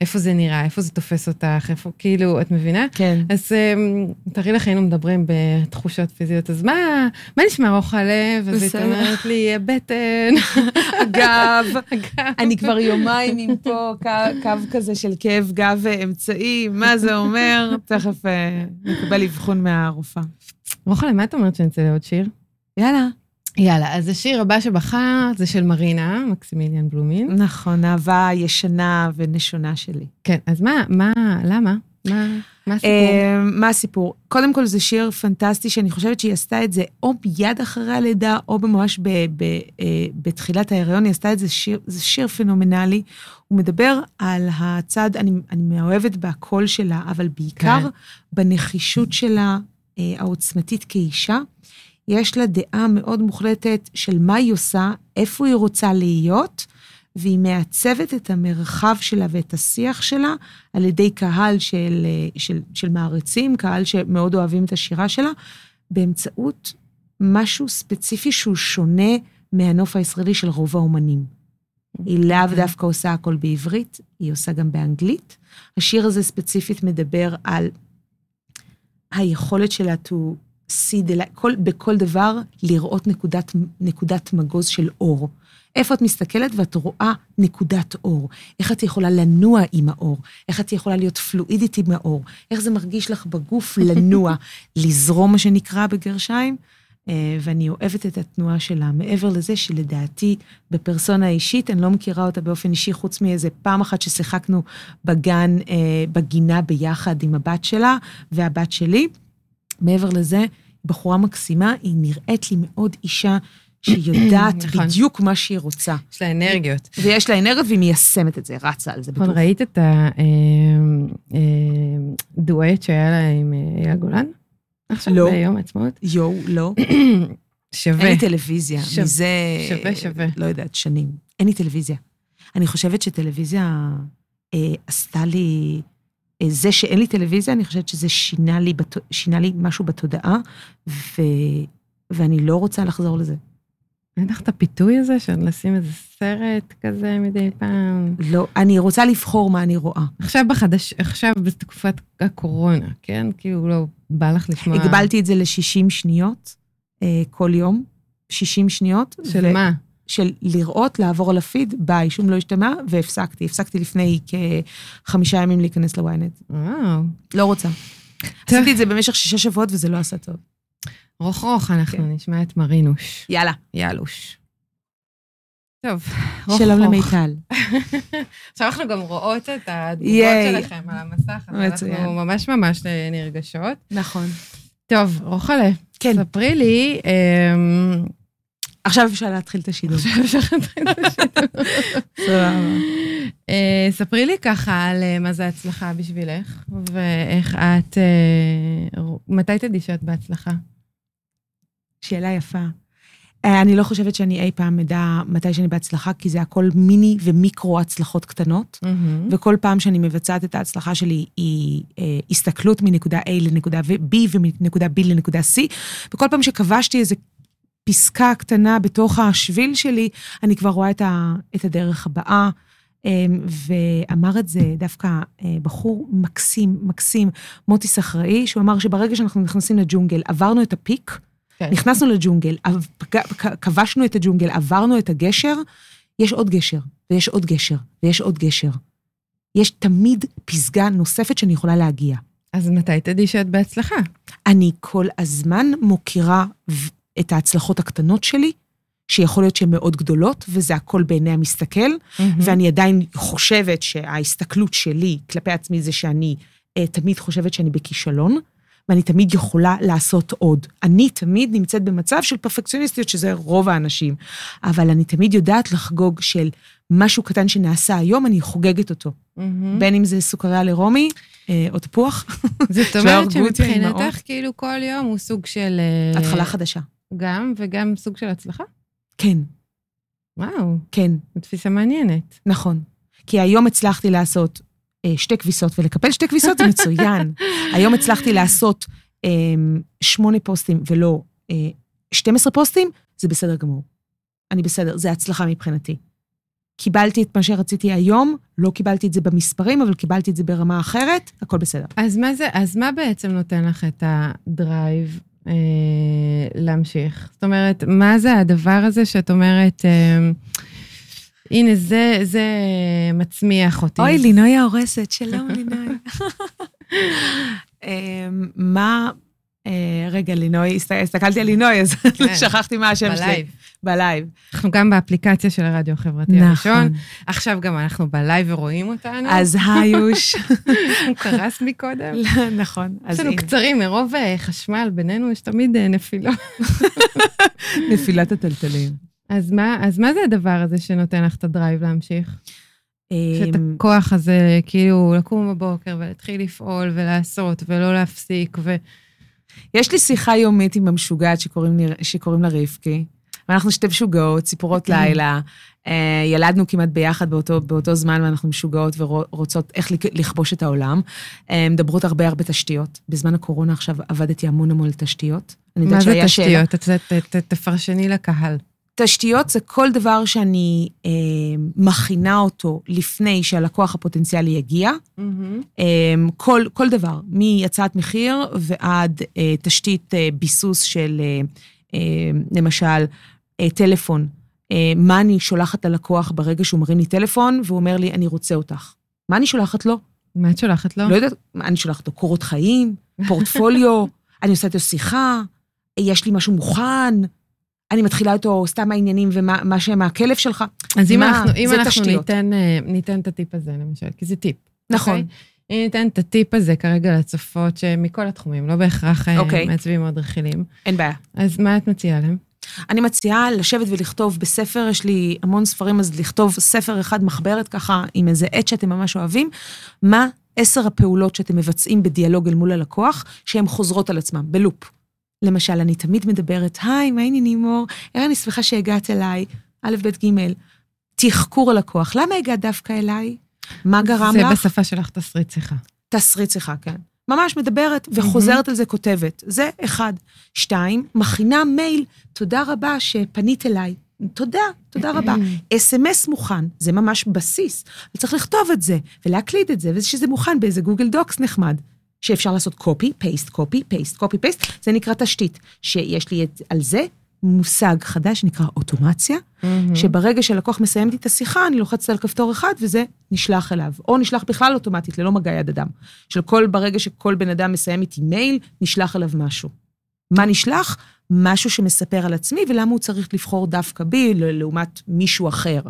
S2: איפה זה נראה? איפה זה תופס אותך? איפה, כאילו, את מבינה?
S3: כן.
S2: אז אמ, תראי לך, היינו מדברים בתחושות פיזיות, אז מה, מה נשמע רוח הלב? אז היא. אומרת לי, הבטן.
S3: אגב,
S2: אגב.
S3: אני כבר יומיים עם פה קו, קו כזה של כאב גב אמצעי, מה זה אומר? תכף אה, נקבל אבחון מהרופאה.
S2: רוחלה, מה את אומרת שנצא לעוד שיר?
S3: יאללה.
S2: יאללה, אז השיר הבא שבחרת זה של מרינה, מקסימיליאן בלומין.
S3: נכון, אהבה ישנה ונשונה שלי.
S2: כן, אז מה, מה, למה? מה, מה הסיפור?
S3: אה, מה הסיפור? קודם כל זה שיר פנטסטי שאני חושבת שהיא עשתה את זה או מיד אחרי הלידה או ממש ב, ב, אה, בתחילת ההיריון, היא עשתה את זה שיר, זה שיר פנומנלי. הוא מדבר על הצד, אני, אני מאוהבת בקול שלה, אבל בעיקר
S2: כן.
S3: בנחישות שלה אה, העוצמתית כאישה. יש לה דעה מאוד מוחלטת של מה היא עושה, איפה היא רוצה להיות, והיא מעצבת את המרחב שלה ואת השיח שלה על ידי קהל של, אה, של, של מעריצים, קהל שמאוד אוהבים את השירה שלה, באמצעות משהו ספציפי שהוא שונה מהנוף הישראלי של רוב האומנים. היא לאו
S2: אוקיי.
S3: דווקא עושה הכל בעברית, היא עושה גם באנגלית. השיר הזה ספציפית מדבר על היכולת שלה to the light, כל, בכל דבר לראות נקודת, נקודת מגוז של אור. איפה את מסתכלת ואת רואה נקודת אור. איך את יכולה לנוע עם האור. איך את יכולה להיות פלואידית עם האור. איך זה מרגיש לך בגוף לנוע, לזרום, מה שנקרא בגרשיים. אה, ואני אוהבת את התנועה שלה. מעבר לזה שלדעתי, בפרסונה אישית, אני לא מכירה אותה באופן אישי, חוץ מאיזה פעם אחת ששיחקנו בגן, אה, בגינה ביחד עם הבת שלה והבת שלי. מעבר לזה, בחורה מקסימה, היא נראית לי מאוד אישה שיודעת
S2: נכון.
S3: בדיוק מה שהיא רוצה.
S2: יש לה אנרגיות.
S3: ויש לה אנרגיות והיא מיישמת את זה, רצה על זה
S2: נכון. ראית את הדואט שהיה לה עם אה, אייל גולן? עכשיו,
S3: לא.
S2: ביום העצמאות?
S3: יואו, לא.
S2: שווה.
S3: אין לי טלוויזיה, מזה...
S2: שווה, שווה.
S3: לא יודעת, שנים. אין לי טלוויזיה. אני חושבת שטלוויזיה אה, עשתה לי... אה, זה שאין לי טלוויזיה, אני חושבת שזה שינה לי, שינה לי משהו בתודעה, ו, ואני לא רוצה לחזור לזה.
S2: אין לך את הפיתוי הזה של לשים איזה סרט כזה מדי פעם?
S3: לא, אני רוצה לבחור מה אני רואה.
S2: עכשיו בחדש, עכשיו בתקופת הקורונה, כן? כאילו לא בא לך לשמוע...
S3: הגבלתי את זה ל-60 שניות אה, כל יום, 60 שניות.
S2: של מה?
S3: של לראות, לעבור על הפיד, ביי, שום לא השתמע, והפסקתי. הפסקתי לפני כחמישה ימים להיכנס לוויינט.
S2: וואו.
S3: לא רוצה. עשיתי את זה במשך שישה שבועות וזה לא עשה טוב.
S2: רוך רוך, אנחנו
S3: כן.
S2: נשמע את מרינוש.
S3: יאללה.
S2: יאלוש. טוב, רוך
S3: שלום
S2: רוך.
S3: למיטל.
S2: עכשיו אנחנו גם רואות את התגובות. שלכם על המסך, אז
S3: מצוין.
S2: אנחנו ממש ממש נרגשות.
S3: נכון.
S2: טוב, רוחלה,
S3: כן.
S2: ספרי לי, אמ,
S3: עכשיו אפשר להתחיל את השידור.
S2: עכשיו אפשר להתחיל את השידור.
S3: סבבה.
S2: אה, ספרי לי ככה על אה, מה זה הצלחה בשבילך, ואיך את, אה, מתי תדעי שאת בהצלחה?
S3: שאלה יפה. אני לא חושבת שאני אי פעם אדע מתי שאני בהצלחה, כי זה הכל מיני ומיקרו הצלחות קטנות. וכל פעם שאני מבצעת את ההצלחה שלי היא אה, הסתכלות מנקודה A לנקודה B ומנקודה B לנקודה C, וכל פעם שכבשתי איזו פסקה קטנה בתוך השביל שלי, אני כבר רואה את, ה, את הדרך הבאה. אה, ואמר את זה דווקא אה, בחור מקסים, מקסים, מוטי סחראי, שהוא אמר שברגע שאנחנו נכנסים לג'ונגל, עברנו את הפיק,
S2: כן.
S3: נכנסנו לג'ונגל, כבשנו את הג'ונגל, עברנו את הגשר, יש עוד גשר, ויש עוד גשר, ויש עוד גשר. יש תמיד פסגה נוספת שאני יכולה להגיע.
S2: אז מתי תדעי שאת בהצלחה?
S3: אני כל הזמן מוקירה את ההצלחות הקטנות שלי, שיכול להיות שהן מאוד גדולות, וזה הכל בעיני המסתכל, ואני עדיין חושבת שההסתכלות שלי כלפי עצמי זה שאני אה, תמיד חושבת שאני בכישלון, ואני תמיד יכולה לעשות עוד. אני תמיד נמצאת במצב של פרפקציוניסטיות, שזה רוב האנשים, אבל אני תמיד יודעת לחגוג של משהו קטן שנעשה היום, אני חוגגת אותו. בין אם זה סוכריה לרומי, אה, או תפוח.
S2: זאת אומרת שמבחינתך, כאילו כל יום הוא סוג של... אה,
S3: התחלה חדשה.
S2: גם, וגם סוג של הצלחה?
S3: כן.
S2: וואו.
S3: כן.
S2: זו תפיסה מעניינת.
S3: נכון. כי היום הצלחתי לעשות אה, שתי כביסות, ולקפל שתי כביסות זה מצוין. היום הצלחתי לעשות אה, שמונה פוסטים ולא אה, 12 פוסטים, זה בסדר גמור. אני בסדר, זה הצלחה מבחינתי. קיבלתי את מה שרציתי היום, לא קיבלתי את זה במספרים, אבל קיבלתי את זה ברמה אחרת, הכל בסדר.
S2: אז מה זה, אז מה בעצם נותן לך את ה drive אה, להמשיך? זאת אומרת, מה זה הדבר הזה שאת אומרת, אה, הנה, זה, זה מצמיח אותי.
S3: אוי, לינוי ההורסת, שלום לינוי. אמ, מה, אה, רגע, לינוי, הסתכלתי על לינוי, אז
S2: כן.
S3: שכחתי מה השם שלי.
S2: בלייב. אנחנו גם באפליקציה של הרדיו החברתי
S3: נכון.
S2: הראשון. עכשיו גם אנחנו בלייב ורואים אותנו.
S3: אז היוש.
S2: הוא קרס מקודם.
S3: נכון,
S2: יש
S3: אז
S2: לנו קצרים, מרוב אה, חשמל בינינו יש תמיד אה, נפילות.
S3: נפילת הטלטלים.
S2: אז מה, אז מה זה הדבר הזה שנותן לך את ה drive להמשיך? שאת
S3: אמ,
S2: הכוח הזה, כאילו, לקום בבוקר ולהתחיל לפעול ולעשות ולא להפסיק, ו...
S3: יש לי שיחה יומית עם המשוגעת שקוראים, שקוראים לה רבקי, ואנחנו שתי משוגעות, סיפורות לילה. אה, ילדנו כמעט ביחד באותו, באותו זמן, ואנחנו משוגעות ורוצות איך לכ- לכבוש את העולם. אה, מדברות הרבה הרבה תשתיות. בזמן הקורונה עכשיו עבדתי המון המון על תשתיות.
S2: מה זה
S3: שאלה.
S2: תשתיות? ת- תפרשני לקהל.
S3: תשתיות זה כל דבר שאני אה, מכינה אותו לפני שהלקוח הפוטנציאלי יגיע. אה, כל, כל דבר, מהצעת מחיר ועד אה, תשתית אה, ביסוס של, אה, אה, למשל, אה, טלפון. אה, מה אני שולחת ללקוח ברגע שהוא מרים לי טלפון והוא אומר לי, אני רוצה אותך. מה אני שולחת לו?
S2: מה את שולחת לו?
S3: לא יודעת, אני שולחת לו קורות חיים, פורטפוליו, אני עושה איתו שיחה, יש לי משהו מוכן, אני מתחילה איתו סתם העניינים ומה מה שהם מהכלב שלך.
S2: אז אם? אנחנו, אם אנחנו. ניתן, אה, ניתן את הטיפ הזה, למשל, כי זה טיפ.
S3: נכון.
S2: אוקיי? אם ניתן את הטיפ הזה כרגע לצופות שמכל התחומים, לא בהכרח אה,
S3: אוקיי.
S2: מעצבים או אדריכלים,
S3: אין בעיה.
S2: אז מה את מציעה להם?
S3: אני מציעה לשבת ולכתוב בספר, יש לי המון ספרים, אז לכתוב ספר אחד מחברת ככה, עם איזה עט שאתם ממש אוהבים, מה עשר הפעולות שאתם מבצעים בדיאלוג אל מול הלקוח, שהן חוזרות על עצמם, בלופ. למשל, אני תמיד מדברת, היי, מה העניינים מור? אני שמחה שהגעת אליי, א', ב', ג', תחקור הלקוח. למה הגעת דווקא אליי? מה גרם
S2: זה
S3: לך?
S2: בשפה שלך תסריט שיחה.
S3: תסריט שיחה, כן. ממש מדברת וחוזרת על זה כותבת. זה אחד. שתיים, מכינה מייל, תודה רבה שפנית אליי. תודה, תודה רבה. אס.אם.אס מוכן, זה ממש בסיס. וצריך לכתוב את זה, ולהקליד את זה, ושזה מוכן באיזה Google Docs נחמד. שאפשר לעשות copy, paste, copy, paste, copy, paste, זה נקרא תשתית. שיש לי את, על זה מושג חדש שנקרא אוטומציה, שברגע שלקוח מסיים איתי את השיחה, אני לוחצת על כפתור אחד וזה נשלח אליו. או נשלח בכלל אוטומטית, ללא מגע יד אדם. של כל, ברגע שכל בן אדם מסיים איתי מייל, נשלח אליו משהו. מה נשלח? משהו שמספר על עצמי ולמה הוא צריך לבחור דווקא בי לעומת מישהו אחר.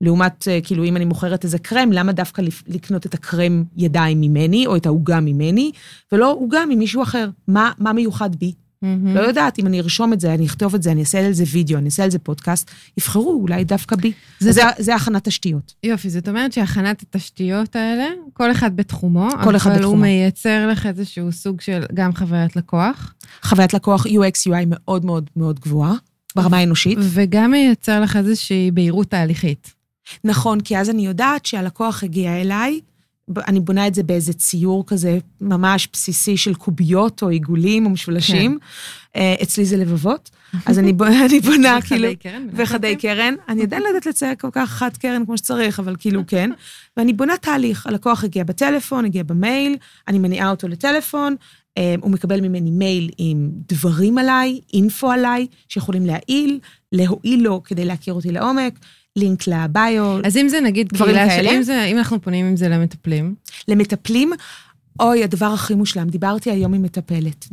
S3: לעומת, אה, כאילו, אם אני מוכרת איזה קרם, למה דווקא לקנות את הקרם ידיים ממני, או את העוגה ממני, ולא עוגה ממישהו אחר? מה, מה מיוחד בי?
S2: מהמם.
S3: לא יודעת, אם אני ארשום את זה, אני אכתוב את זה, אני אעשה על זה וידאו, אני אעשה על זה פודקאסט, יבחרו אולי דווקא בי.
S2: זה-
S3: זה, זה, הכנת תשתיות.
S2: יופי, זאת אומרת שהכנת התשתיות האלה, כל אחד בתחומו,
S3: כל אחד
S2: אבל הוא
S3: בתחומו.
S2: מייצר לך איזשהו סוג של גם חוויית לקוח,
S3: חוויית לקוח UX UI מאוד מאוד מאוד גבוהה, ברמה האנושית.
S2: וגם מייצר לך איזושהי בהירות תהליכית.
S3: נכון, כי אז אני יודעת שהלקוח הגיע אליי, אני בונה את זה באיזה ציור כזה ממש בסיסי של קוביות או עיגולים או משולשים. אה, אצלי זה לבבות. אז אני ב- אני בונה כאילו...
S2: וחדי קרן.
S3: וחדי קרן. אני עדיין לא יודעת לצייר כל כך חד קרן כמו שצריך, אבל כאילו כן. ואני בונה תהליך. הלקוח הגיע בטלפון, הגיע במייל, אני מניעה אותו לטלפון, אה, הוא מקבל ממני מייל עם דברים עליי, אינפו עליי, שיכולים להעיל, להועיל לו כדי להכיר אותי לעומק, לינק לביו,
S2: אז אם זה נגיד קהילה,
S3: כאלה?
S2: שאם זה, אם אנחנו פונים עם זה למטפלים,
S3: למטפלים, אוי, הדבר הכי מושלם, דיברתי היום עם מטפלת.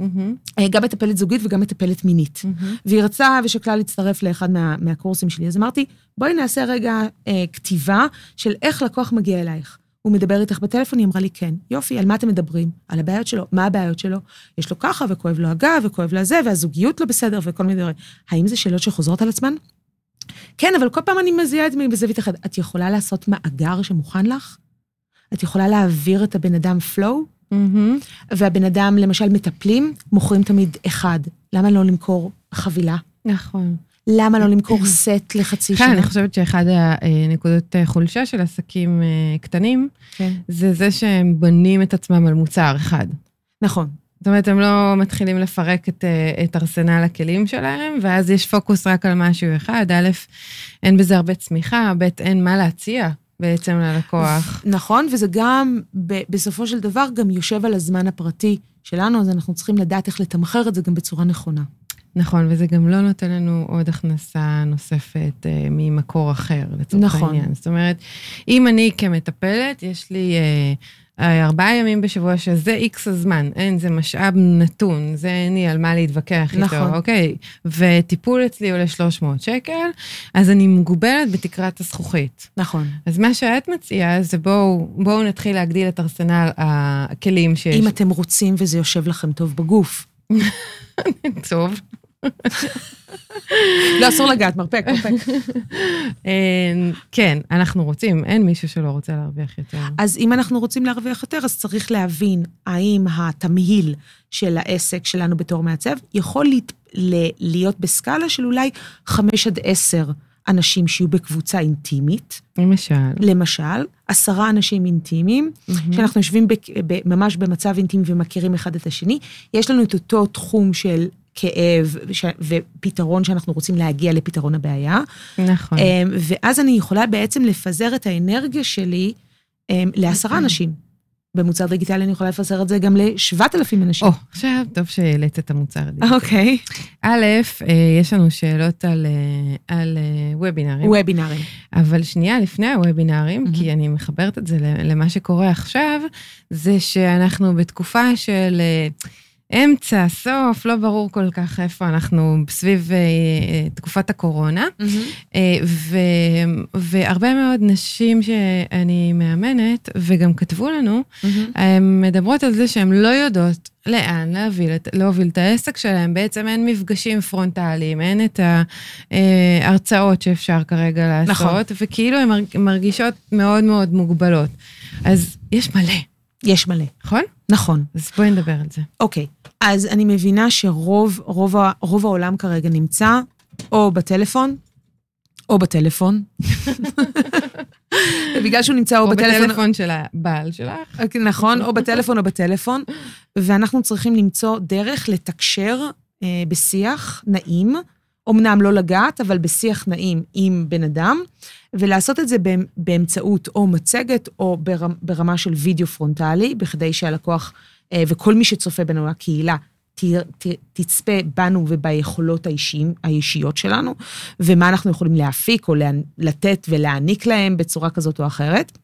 S3: אה, גם מטפלת זוגית וגם מטפלת מינית.
S2: מהמם.
S3: והיא רצתה ושקלה להצטרף לאחד מה, מהקורסים שלי. אז אמרתי, בואי נעשה רגע אה, כתיבה של איך לקוח מגיע אלייך. הוא מדבר איתך בטלפון, היא אמרה לי, כן. יופי, על מה אתם מדברים? על הבעיות שלו. מה הבעיות שלו? יש לו ככה, וכואב לו הגב, וכואב לו זה, והזוגיות לא בסדר, וכל מיני דברים. האם זה שאלות שחוזרות על עצמן? כן, אבל כל פעם אני מזיעה את עצמי בזווית אחת. את יכולה לעשות מאגר שמוכן לך? את יכולה להעביר את הבן אדם flow?
S2: מהמם.
S3: והבן אדם, למשל, מטפלים, מוכרים תמיד אחד. למה לא למכור חבילה?
S2: נכון.
S3: למה לא למכור סט לחצי
S2: כן,
S3: שנה?
S2: אני חושבת שאחד הנקודות אה, חולשה של עסקים אה, קטנים,
S3: כן.
S2: זה זה שהם בונים את עצמם על מוצר אחד.
S3: נכון.
S2: זאת אומרת, הם לא מתחילים לפרק את, אה, את ארסנל הכלים שלהם, ואז יש פוקוס רק על משהו אחד. א', אין בזה הרבה צמיחה, ב', אין מה להציע בעצם ללקוח.
S3: נכון, וזה גם, ב- בסופו של דבר, גם יושב על הזמן הפרטי שלנו, אז אנחנו צריכים לדעת איך לתמחר את זה גם בצורה נכונה.
S2: נכון, וזה גם לא נותן לנו עוד הכנסה נוספת אה, ממקור אחר, לצורך
S3: נכון.
S2: העניין. זאת אומרת, אם אני כמטפלת, יש לי אה, ארבעה ימים בשבוע שזה איקס הזמן, אין, זה משאב נתון, זה אין לי על מה להתווכח
S3: נכון.
S2: איתו, אוקיי? וטיפול אצלי עולה 300 שקל, אז אני מגובלת בתקרת הזכוכית.
S3: נכון.
S2: אז מה שאת מציעה זה בואו בואו נתחיל להגדיל את ארסנל הכלים שיש.
S3: אם אתם רוצים וזה יושב לכם טוב בגוף.
S2: טוב.
S3: לא, אסור לגעת, מרפק, מרפק.
S2: אה, כן, אנחנו רוצים, אין מישהו שלא רוצה להרוויח יותר.
S3: אז אם אנחנו רוצים להרוויח יותר, אז צריך להבין האם התמהיל של העסק שלנו בתור מעצב יכול להיות, בסקאלה של אולי חמש עד עשר אנשים שיהיו בקבוצה אינטימית,
S2: למשל.
S3: למשל, עשרה אנשים אינטימיים, שאנחנו יושבים בק- ב- ממש במצב אינטימי ומכירים אחד את השני, יש לנו את אותו תחום של כאב ש- ופתרון שאנחנו רוצים להגיע לפתרון הבעיה,
S2: נכון.
S3: אמ, ואז אני יכולה בעצם לפזר את האנרגיה שלי אמ, לעשרה אנשים. במוצר דיגיטלי אני יכולה לפזר את זה גם לשבעת אלפים אנשים.
S2: או, עכשיו טוב שהעלית את המוצר הדיגיטלי.
S3: אוקיי.
S2: א', אה, יש לנו שאלות על, אה, על אה, וובינארים,
S3: וובינארים.
S2: אבל שנייה לפני הוובינארים,
S3: מהמם.
S2: כי אני מחברת את זה למה שקורה עכשיו, זה שאנחנו בתקופה של אמצע, סוף, לא ברור כל כך איפה אנחנו סביב אה, אה, תקופת הקורונה. אה, ו, והרבה מאוד נשים שאני מאמנת, וגם כתבו לנו, הן מדברות על זה שהן לא יודעות לאן להוביל להוביל את העסק שלהן. בעצם אין מפגשים פרונטליים, אין את ההרצאות שאפשר כרגע לעשות,
S3: נכון.
S2: וכאילו הן מרג- מרגישות מאוד מאוד מוגבלות. אז יש מלא,
S3: יש מלא.
S2: נכון?
S3: נכון.
S2: אז בואי נדבר על זה.
S3: אוקיי, אז אני מבינה שרוב רוב, רוב העולם כרגע נמצא או בטלפון, או בטלפון. ובגלל שהוא נמצא או,
S2: או
S3: בטלפון...
S2: בטלפון של הבעל שלך.
S3: נכון, או בטלפון או בטלפון, ואנחנו צריכים למצוא דרך לתקשר אה, בשיח נעים, אמנם לא לגעת, אבל בשיח נעים עם בן אדם, ולעשות את זה באמ- באמצעות או מצגת או ברמה, של וידאו פרונטלי, בכדי שהלקוח אה, וכל מי שצופה בנו, ת, תצפה בנו וביכולות האישיים, האישיות שלנו, ומה אנחנו יכולים להפיק או לתת ולהעניק להם בצורה כזאת או אחרת.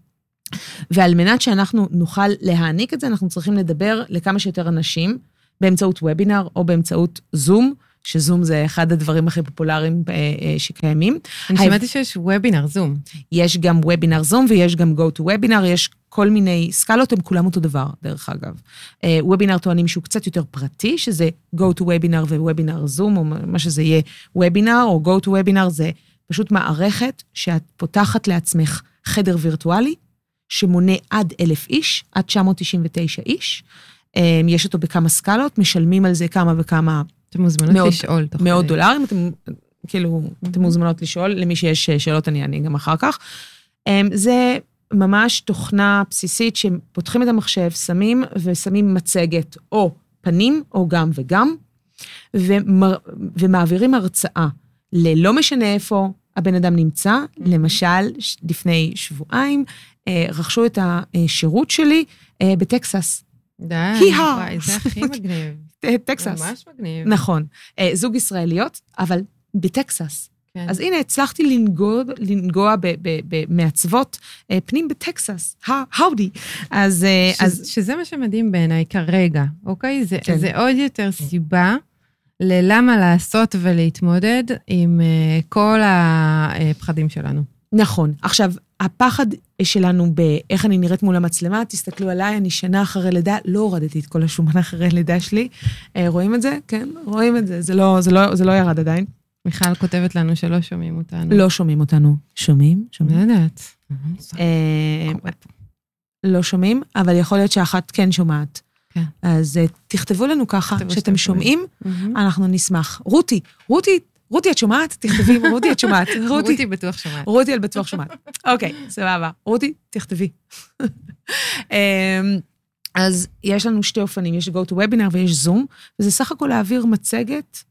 S3: ועל מנת שאנחנו נוכל להעניק את זה, אנחנו צריכים לדבר לכמה שיותר אנשים באמצעות וובינר או באמצעות זום, שזום זה אחד הדברים הכי פופולריים אה, אה, שקיימים.
S2: אני שמעתי שיש וובינר זום.
S3: יש גם וובינר זום ויש גם go to webinar, יש כל מיני סקלות, הם כולם אותו דבר, דרך אגב. אה, וובינר טוענים שהוא קצת יותר פרטי, שזה go to webinar ווובינר זום, או מה שזה יהיה וובינר, או go to webinar זה פשוט מערכת שאת פותחת לעצמך חדר וירטואלי, שמונה עד אלף איש, עד 999 איש. אה, יש אותו בכמה סקלות, משלמים על זה כמה וכמה
S2: אתם מוזמנות
S3: מאוד-
S2: לשאול
S3: מאות. דולרים, אתם, כאילו, אתם מוזמנות לשאול, למי שיש אה, שאלות אני אענה גם אחר כך. אמ, זה ממש תוכנה בסיסית שפותחים את המחשב, שמים ושמים מצגת או פנים, או גם וגם, ומר, ומעבירים הרצאה ללא משנה איפה הבן אדם נמצא. למשל, ש- לפני שבועיים אה, רכשו את השירות שלי אה, בטקסס.
S2: די. וואי, זה הכי מגניב.
S3: טקסס.
S2: ממש מגניב.
S3: נכון. אה, זוג ישראליות, אבל בטקסס.
S2: כן.
S3: אז הנה, הצלחתי לנגוע, לנגוע במעצבות אה, פנים בטקסס, האודי. אז... אה,
S2: ש,
S3: אז
S2: שזה מה שמדהים בעיניי כרגע, אוקיי? זה,
S3: כן.
S2: זה עוד יותר סיבה ללמה לעשות ולהתמודד עם כל הפחדים שלנו.
S3: נכון. עכשיו, הפחד שלנו באיך אני נראית מול המצלמה, תסתכלו עליי, אני שנה אחרי לידה, לא הורדתי את כל השומן אחרי לידה שלי. אה, רואים את זה? כן, רואים את זה. זה לא, זה לא, זה לא ירד עדיין.
S2: מיכל כותבת לנו שלא שומעים אותנו.
S3: לא שומעים אותנו. שומעים?
S2: לא
S3: שומעים?
S2: יודעת.
S3: אה, לא שומעים, אבל יכול להיות שאחת כן שומעת.
S2: כן.
S3: אז אה, תכתבו לנו ככה,
S2: תכתבו
S3: שאתם
S2: שאתם
S3: שומעים. אנחנו נשמח. רותי, רותי, רותי, את שומעת? תכתבי, רותי, את שומעת. רותי,
S2: בטוח שומעת.
S3: רותי, את בטוח שומעת. אוקיי, סבבה. רותי, תכתבי. אמ, אז יש לנו שתי אופנים, יש go to webinar ויש זום, וזה סך הכל להעביר מצגת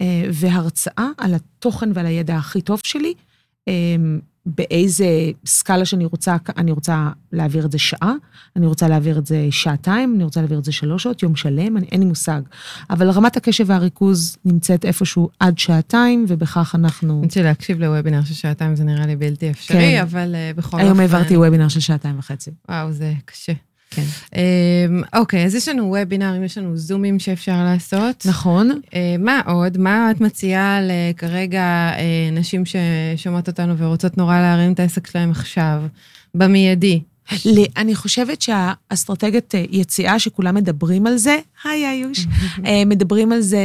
S3: אה, והרצאה על התוכן ועל הידע הכי טוב שלי, אה, באיזה סקאלה שאני רוצה, אני רוצה להעביר את זה שעה, אני רוצה להעביר את זה שעתיים, אני רוצה להעביר את זה שלוש שעות, יום שלם, אני, אין לי מושג. אבל רמת הקשב והריכוז נמצאת איפשהו עד שעתיים, ובכך אנחנו...
S2: האמת שלהקשיב לוובינר של שעתיים זה נראה לי בלתי אפשרי,
S3: כן.
S2: אבל אה, בכל אופן...
S3: היום העברתי וובינר של שעתיים וחצי.
S2: וואו, זה קשה.
S3: כן.
S2: אמ, אוקיי, אז יש לנו וובינרים, יש לנו זומים שאפשר לעשות.
S3: נכון.
S2: אה, מה עוד? מה את מציעה לכרגע אה, נשים ששומעות אותנו ורוצות נורא להרים את העסק שלהם עכשיו, במיידי?
S3: אני חושבת שהאסטרטגיית אה, יציאה שכולם מדברים על זה, היי איוש, מדברים על זה,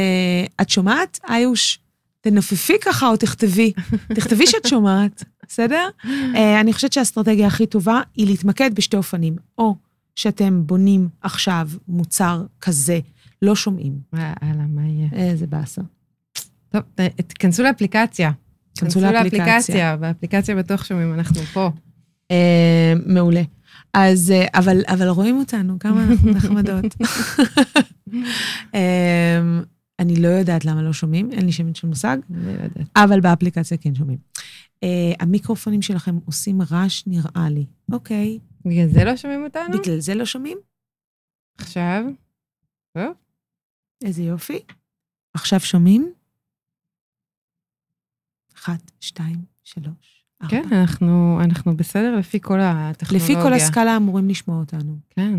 S3: את שומעת? איוש, תנופפי ככה או תכתבי, תכתבי שאת שומעת, בסדר? אני חושבת שהאסטרטגיה הכי טובה היא להתמקד בשתי אופנים, או שאתם בונים עכשיו מוצר כזה, לא שומעים,
S2: יאללה, מה יהיה?
S3: איזה באסה.
S2: טוב, ת- תיכנסו לאפליקציה.
S3: כנסו לאפליקציה.
S2: באפליקציה בטוח שומעים, אנחנו פה.
S3: אה, מעולה. אז, אה, אבל, אבל רואים אותנו, כמה אנחנו נחמדות. אה, אני לא יודעת למה לא שומעים, אין לי שמץ של מושג,
S2: לא.
S3: אבל באפליקציה כן שומעים. אה, המיקרופונים שלכם עושים רעש, נראה לי. אוקיי,
S2: בגלל זה לא שומעים אותנו?
S3: בגלל זה לא שומעים?
S2: עכשיו? טוב.
S3: איזה יופי. עכשיו שומעים? אחת, שתיים, שלוש, ארבע.
S2: כן, אנחנו אנחנו בסדר לפי כל הטכנולוגיה.
S3: לפי כל הסקאלה אמורים לשמוע אותנו.
S2: כן.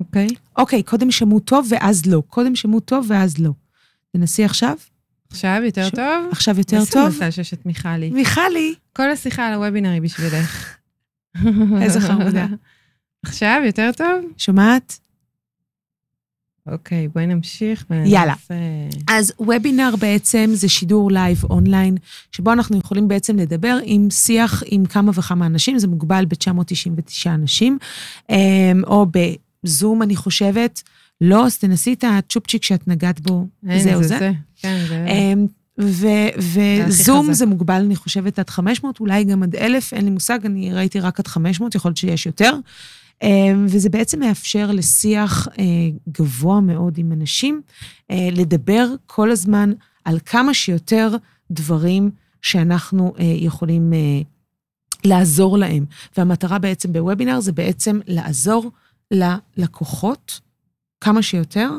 S2: אוקיי.
S3: אוקיי, קודם שמעו טוב ואז לא. קודם שמעו טוב ואז לא. תנסי עכשיו.
S2: עכשיו יותר
S3: ש-
S2: טוב?
S3: עכשיו יותר
S2: איזה
S3: טוב.
S2: מזל שיש את מיכלי.
S3: מיכלי.
S2: כל השיחה על הוובינר היא בשבילך.
S3: איזה חמודה.
S2: עכשיו יותר טוב?
S3: שומעת?
S2: אוקיי, בואי נמשיך.
S3: יאללה. אז וובינר בעצם זה שידור לייב אונליין, שבו אנחנו יכולים בעצם לדבר עם שיח עם כמה וכמה אנשים, זה מוגבל ב-999 אנשים, אמ, או בזום, אני חושבת. לא, אז תנסי את הצ'ופצ'יק שאת נגעת בו,
S2: אין,
S3: זהו זה.
S2: זה. כן, זה...
S3: אמ, וזום. זה מוגבל, אני חושבת, עד 500, אולי גם עד 1,000, אין לי מושג, אני ראיתי רק עד 500, יכול להיות שיש יותר. אמ, וזה בעצם מאפשר לשיח אה, גבוה מאוד עם אנשים, אה, לדבר כל הזמן על כמה שיותר דברים שאנחנו אה, יכולים לעזור להם. והמטרה בעצם בוובינר זה בעצם לעזור ללקוחות כמה שיותר,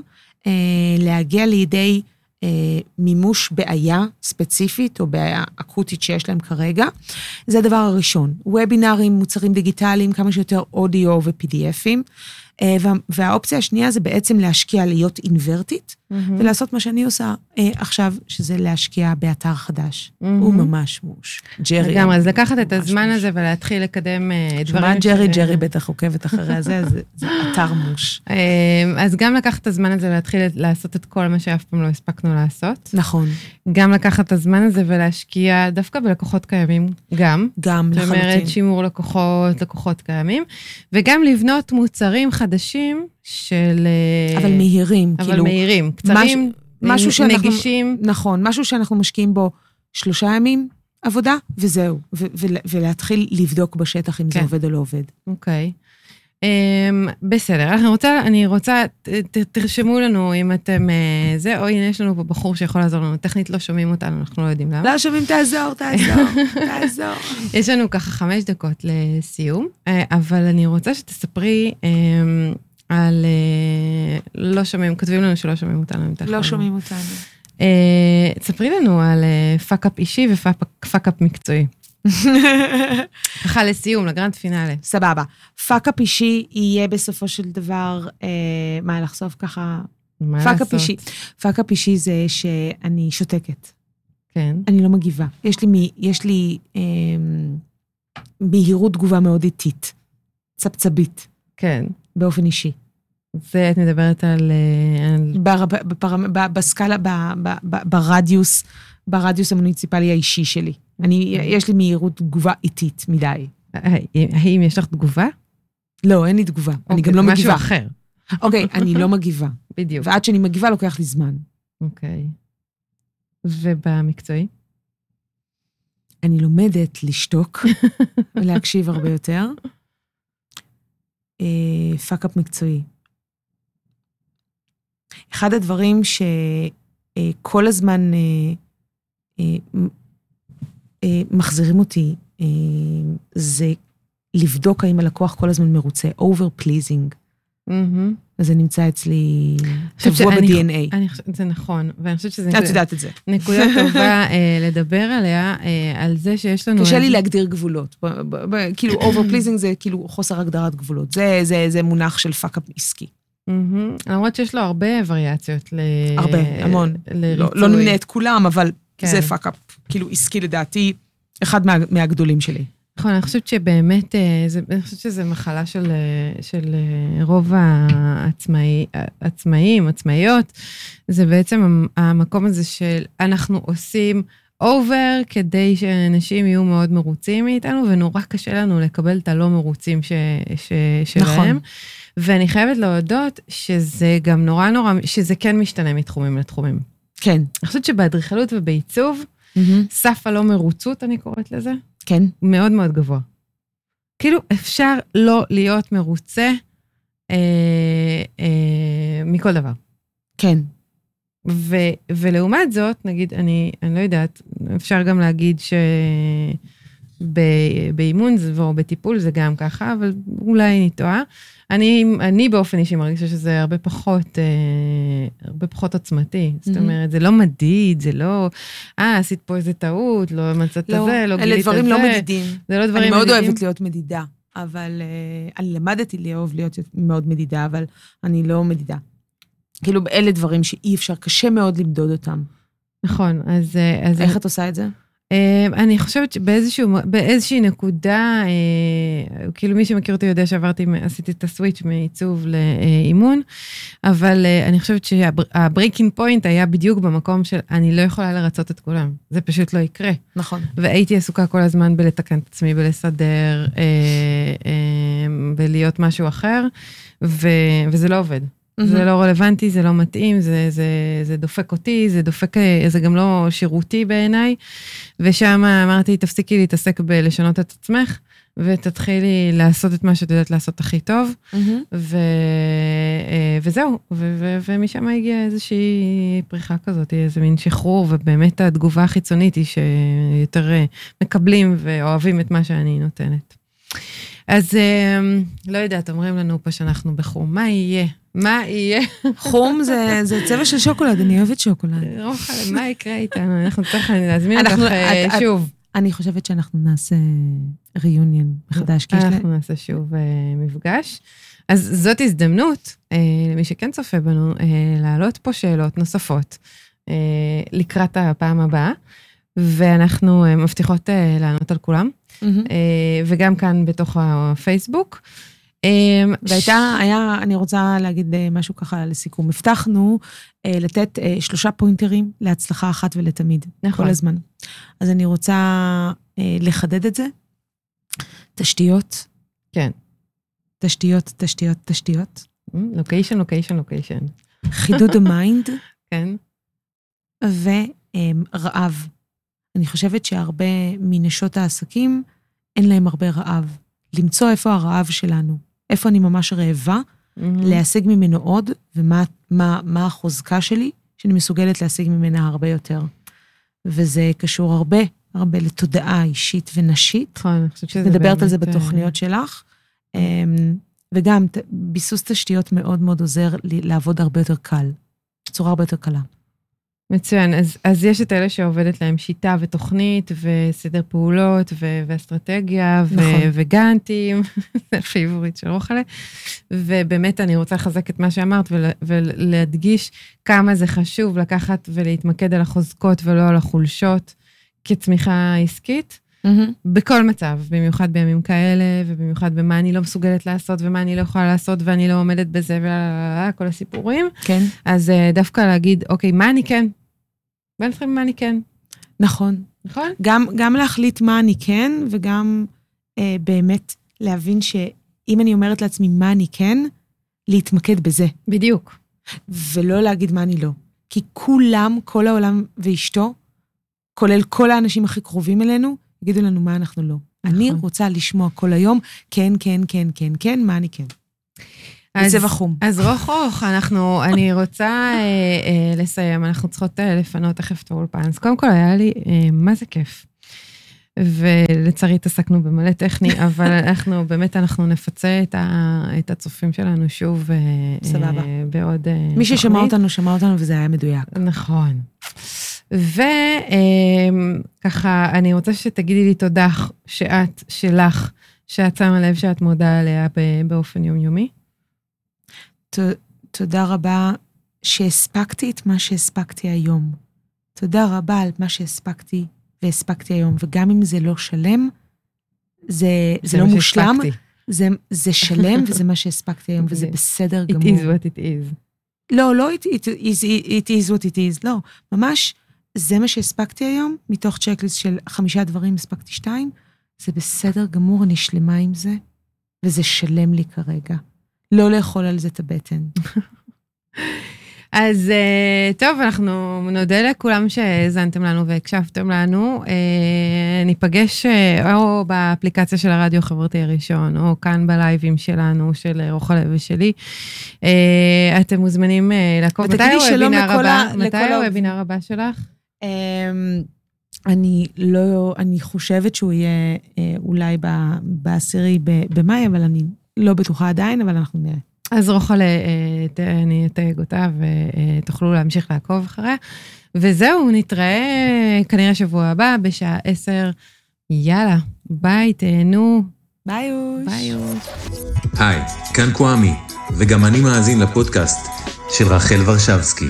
S3: אה, להגיע לידי אה, מימוש בעיה ספציפית או בעיה אקוטית שיש להם כרגע. זה הדבר הראשון. וובינארים, מוצרים דיגיטליים, כמה שיותר אודיו ו-PDFים. אה, וה, והאופציה השנייה זה בעצם להשקיע, להיות אינוורטית,
S2: מהמם.
S3: ולעשות מה שאני עושה אה, עכשיו, שזה להשקיע באתר חדש.
S2: מהמם.
S3: הוא ממש מוש. ג'רי.
S2: לגמרי, אז לקחת את הזמן
S3: מוש.
S2: הזה ולהתחיל לקדם אה, דברים.
S3: שומעת ג'רי,
S2: ש-
S3: ג'רי בטח עוקבת אחרי הזה, זה, זה אתר מוש.
S2: אה, אז גם לקחת את הזמן הזה ולהתחיל לעשות את כל מה שאף פעם לא הספקנו לעשות.
S3: נכון,
S2: גם לקחת את הזמן הזה ולהשקיע דווקא בלקוחות קיימים, גם.
S3: גם
S2: זאת
S3: לחלוטין.
S2: אומרת, שימור לקוחות, לקוחות קיימים, וגם לבנות מוצרים חדשים של... אה,
S3: אבל מהירים,
S2: אבל
S3: כאילו,
S2: מהירים, קצרים,
S3: משהו שאנחנו-
S2: נגישים.
S3: נכון, משהו שאנחנו משקיעים בו שלושה ימים עבודה, וזהו. ו- ו- ולהתחיל לבדוק בשטח אם זה
S2: כן.
S3: עובד או לא עובד.
S2: אוקיי. Um, בסדר, אני רוצה, אני רוצה, ת, תרשמו לנו אם אתם אה, זה, או הנה יש לנו פה בחור שיכול לעזור לנו, טכנית לא שומעים אותנו, אנחנו לא יודעים למה.
S3: לא שומעים, תעזור, תעזור, תעזור.
S2: יש לנו ככה חמש דקות לסיום, אה, אבל אני רוצה שתספרי אה, על... אה, לא שומעים, כותבים לנו שלא שומעים אותנו.
S3: לא. שומעים אותנו.
S2: תספרי לנו על fuck-up אישי ו fuck-up מקצועי. ככה לסיום, ל grand finale.
S3: סבבה. פאק-אפ אישי יהיה בסופו של דבר, אה, מה לחשוף ככה?
S2: מה
S3: fuck-up
S2: לעשות?
S3: אישי. fuck-up אישי זה שאני שותקת.
S2: כן.
S3: אני לא מגיבה. יש לי, מי- יש לי אה, מהירות תגובה מאוד איטית. צפצבית,
S2: כן.
S3: באופן אישי.
S2: זה את מדברת על... אה, על...
S3: בר, בפרמ, ב, בסקאלה, ברדיוס, ברדיוס המוניציפלי האישי שלי. אני, יש לי מהירות תגובה איטית מדי.
S2: האם יש לך תגובה?
S3: לא, אין לי תגובה. אני
S2: אוקיי,
S3: גם לא מגיבה.
S2: משהו אחר.
S3: אוקיי, אני לא מגיבה.
S2: בדיוק.
S3: ועד שאני מגיבה לוקח לי זמן.
S2: אוקיי. ובמקצועי?
S3: אני לומדת לשתוק ולהקשיב הרבה יותר. אה, fuck-up מקצועי. אחד הדברים שכל הזמן אה, אה, מ- אה, מחזירים אותי אה, זה לבדוק האם הלקוח כל הזמן מרוצה, over pleasing. אז זה נמצא אצלי טבוע
S2: שאני-
S3: ב-DNA.
S2: אני חושבת, זה נכון, ואני חושבת שזה
S3: את יודעת את זה.
S2: נקודה טובה אה, לדבר עליה, אה, על זה שיש לנו...
S3: קשה לי להגדיר גבולות. כאילו, over pleasing זה כאילו חוסר הגדרת גבולות. זה- זה זה מונח של fuck-up עסקי.
S2: מהמם. למרות שיש לו הרבה וריאציות ל...
S3: הרבה, המון. לא. לא נמנה את כולם, אבל
S2: כן.
S3: זה fuck-up, כאילו עסקי לדעתי, אחד מה, מהגדולים שלי.
S2: נכון, אני חושבת שבאמת, אה, זה, אני חושבת שזו מחלה של, אה, של אה, רוב העצמאי, העצמאים, עצמאיות. זה בעצם המ- המקום הזה של אנחנו עושים אובר כדי שאנשים יהיו מאוד מרוצים מאיתנו, ונורא קשה לנו לקבל את הלא מרוצים ש, ש, שלהם.
S3: נכון.
S2: ואני חייבת להודות שזה גם נורא נורא, שזה כן משתנה מתחומים לתחומים.
S3: כן.
S2: אני חושבת שבאדריכלות ובעיצוב, סף הלא מרוצות, אני קוראת לזה,
S3: כן.
S2: מאוד מאוד גבוה. כאילו, אפשר לא להיות מרוצה אה, אה, מכל דבר.
S3: כן.
S2: ו, ולעומת זאת, נגיד, אני, אני לא יודעת, אפשר גם להגיד שבאימון זה- או בטיפול זה גם ככה, אבל אולי אני טועה. אני, אני באופן אישי מרגישה שזה הרבה פחות, אה, הרבה פחות עוצמתי. זאת
S3: מהמם.
S2: אומרת, זה לא מדיד, זה לא, אה, עשית פה איזה טעות, לא מצאת
S3: לא,
S2: זה, לא גילית
S3: אלה
S2: את זה.
S3: דברים לא מדידים.
S2: זה לא דברים
S3: אני מאוד
S2: מדידים.
S3: אוהבת להיות מדידה, אבל אה, אני למדתי לאהוב להיות מאוד מדידה, אבל אני לא מדידה. כאילו, אלה דברים שאי אפשר, קשה מאוד למדוד אותם.
S2: נכון, אז... אה, אז
S3: איך את עושה את זה?
S2: אה, אני חושבת שבאיזשהו, באיזושהי נקודה, אה, כאילו מי שמכיר אותי יודע שעברתי, עשיתי את ה switch מעיצוב לאימון, אבל אה, אני חושבת שה breaking point היה בדיוק במקום של אני לא יכולה לרצות את כולם, זה פשוט לא יקרה.
S3: נכון.
S2: והייתי עסוקה כל הזמן בלתקן את עצמי, בלסדר, בלהיות משהו אחר, ו, וזה לא עובד. זה לא רלוונטי, זה לא מתאים, זה, זה, זה דופק אותי, זה דופק, אה, זה גם לא שירותי בעיניי. ושם אמרתי, תפסיקי להתעסק בלשנות את עצמך, ותתחילי לעשות את מה שאת יודעת לעשות הכי טוב.
S3: מהמם.
S2: ו, אה, וזהו, ו, ו, ומשם הגיעה איזושהי פריחה כזאת, איזה מין שחרור, ובאמת התגובה החיצונית היא שיותר אה, מקבלים ואוהבים את מה שאני נותנת. אז אה, לא יודעת, אומרים לנו פה שאנחנו בחום, מה יהיה? מה יהיה?
S3: חום זה זה צבע של שוקולד, אני אוהבת שוקולד.
S2: רוחל, מה יקרה איתנו? אנחנו צריכים להזמין אותך
S3: אנחנו-
S2: אה, שוב.
S3: אני חושבת שאנחנו נעשה ריוניון מחדש.
S2: אנחנו נעשה שוב אה, מפגש. אז זאת הזדמנות אה, למי שכן צופה בנו, להעלות פה שאלות נוספות לקראת הפעם הבאה, ואנחנו מבטיחות לענות על כולם, אה, וגם כאן בתוך הפייסבוק. אה,
S3: והייתה, היה, אני רוצה להגיד אה, משהו ככה לסיכום. הבטחנו לתת שלושה פוינטרים להצלחה אחת ולתמיד.
S2: נכון.
S3: כל הזמן. אז אני רוצה לחדד את זה. תשתיות.
S2: כן.
S3: תשתיות, תשתיות, תשתיות.
S2: לוקיישן, לוקיישן, לוקיישן.
S3: חידוד ה mind
S2: כן.
S3: ורעב. אני חושבת שהרבה מנשות העסקים, אין להם הרבה רעב. למצוא איפה הרעב שלנו, איפה אני ממש רעבה, להשיג ממנו עוד, ומה מה, מה החוזקה שלי, שאני מסוגלת להשיג ממנה הרבה יותר. וזה קשור הרבה, הרבה לתודעה אישית ונשית.
S2: נכון, אני חושבת שזה
S3: מדברת על זה
S2: באמת, אה,
S3: בתוכניות שלך. אמ, וגם ביסוס תשתיות מאוד מאוד עוזר לעבוד הרבה יותר קל, בצורה הרבה יותר קלה.
S2: מצוין. אז, אז יש את אלה שעובדת להם שיטה ותוכנית וסדר פעולות ו- ואסטרטגיה ו-
S3: נכון.
S2: וגאנטים, זה הפיבוריט של רוחלה. ובאמת אני רוצה לחזק את מה שאמרת ול- ולהדגיש כמה זה חשוב לקחת ולהתמקד על החוזקות ולא על החולשות כצמיחה עסקית. בכל מצב, במיוחד בימים כאלה, ובמיוחד במה אני לא מסוגלת לעשות, ומה אני לא יכולה לעשות, ואני לא עומדת בזה, וכל הסיפורים.
S3: כן.
S2: אז אה, דווקא להגיד, אוקיי, מה אני כן? בוא נתחיל במה אני כן,
S3: נכון.
S2: נכון?
S3: גם, גם להחליט מה אני כן, וגם אה, באמת להבין שאם אני אומרת לעצמי מה אני כן, להתמקד בזה,
S2: בדיוק.
S3: ולא להגיד מה אני לא. כי כולם, כל העולם ואשתו, כולל כל האנשים הכי קרובים אלינו, יגידו לנו מה אנחנו לא.
S2: נכון.
S3: אני רוצה לשמוע כל היום, כן, כן, כן, כן, כן, מה אני כן. בצבע חום.
S2: אז רוך רוך, אנחנו, אני רוצה אה, אה, לסיים, אנחנו צריכות אה, לפנות תכף את האולפן. אז קודם כל היה לי, אה, מה זה כיף. ולצערי התעסקנו במלא טכני, אבל אנחנו, באמת, אנחנו נפצה את, ה, את הצופים שלנו שוב. אה,
S3: סבבה.
S2: אה, בעוד אה,
S3: מי ששמע
S2: תוכנית.
S3: אותנו, שמע אותנו, וזה היה מדויק.
S2: נכון. וככה, אני רוצה שתגידי לי תודה שאת, שלך, שאת שמה לב שאת מודה עליה באופן יומיומי.
S3: ת- תודה רבה שהספקתי את מה שהספקתי היום. תודה רבה על מה שהספקתי והספקתי היום, וגם אם זה לא שלם, זה, זה, לא
S2: מה
S3: מושלם,
S2: שהספקתי.
S3: זה, זה שלם וזה מה שהספקתי היום, וזה
S2: זה-
S3: בסדר
S2: It
S3: גמור.
S2: is what it is.
S3: לא, לא it, it, is, it is what it is, לא. ממש, זה מה שהספקתי היום, מתוך צ'קליסט של חמישה דברים, הספקתי שתיים, זה בסדר גמור, אני שלמה עם זה, וזה שלם לי כרגע. לא לאכול על זה את הבטן.
S2: אז אה, טוב, אנחנו נודה לכולם שהאזנתם לנו והקשבתם לנו. אה, ניפגש אה, או באפליקציה של הרדיו החברתי הראשון, או כאן בלייבים שלנו, של רוחלה ושלי. אה, אתם מוזמנים לעקוב. מתי הוובינר הבא? מתי הוובינר הבא שלך?
S3: אמ, אני לא, אני חושבת שהוא יהיה אולי בעשירי במאי, אבל אני לא בטוחה עדיין, אבל אנחנו נראה.
S2: אז רוחלה, אה, ת- אני אתייג אותה ותוכלו להמשיך לעקוב אחריה. וזהו, נתראה כנראה שבוע הבא בשעה עשר. יאללה, ביי, תהנו.
S3: ביי אוש.
S2: ביי. אוש.
S4: היי, כאן קוואמי, וגם אני מאזין לפודקאסט של רחל ורשבסקי.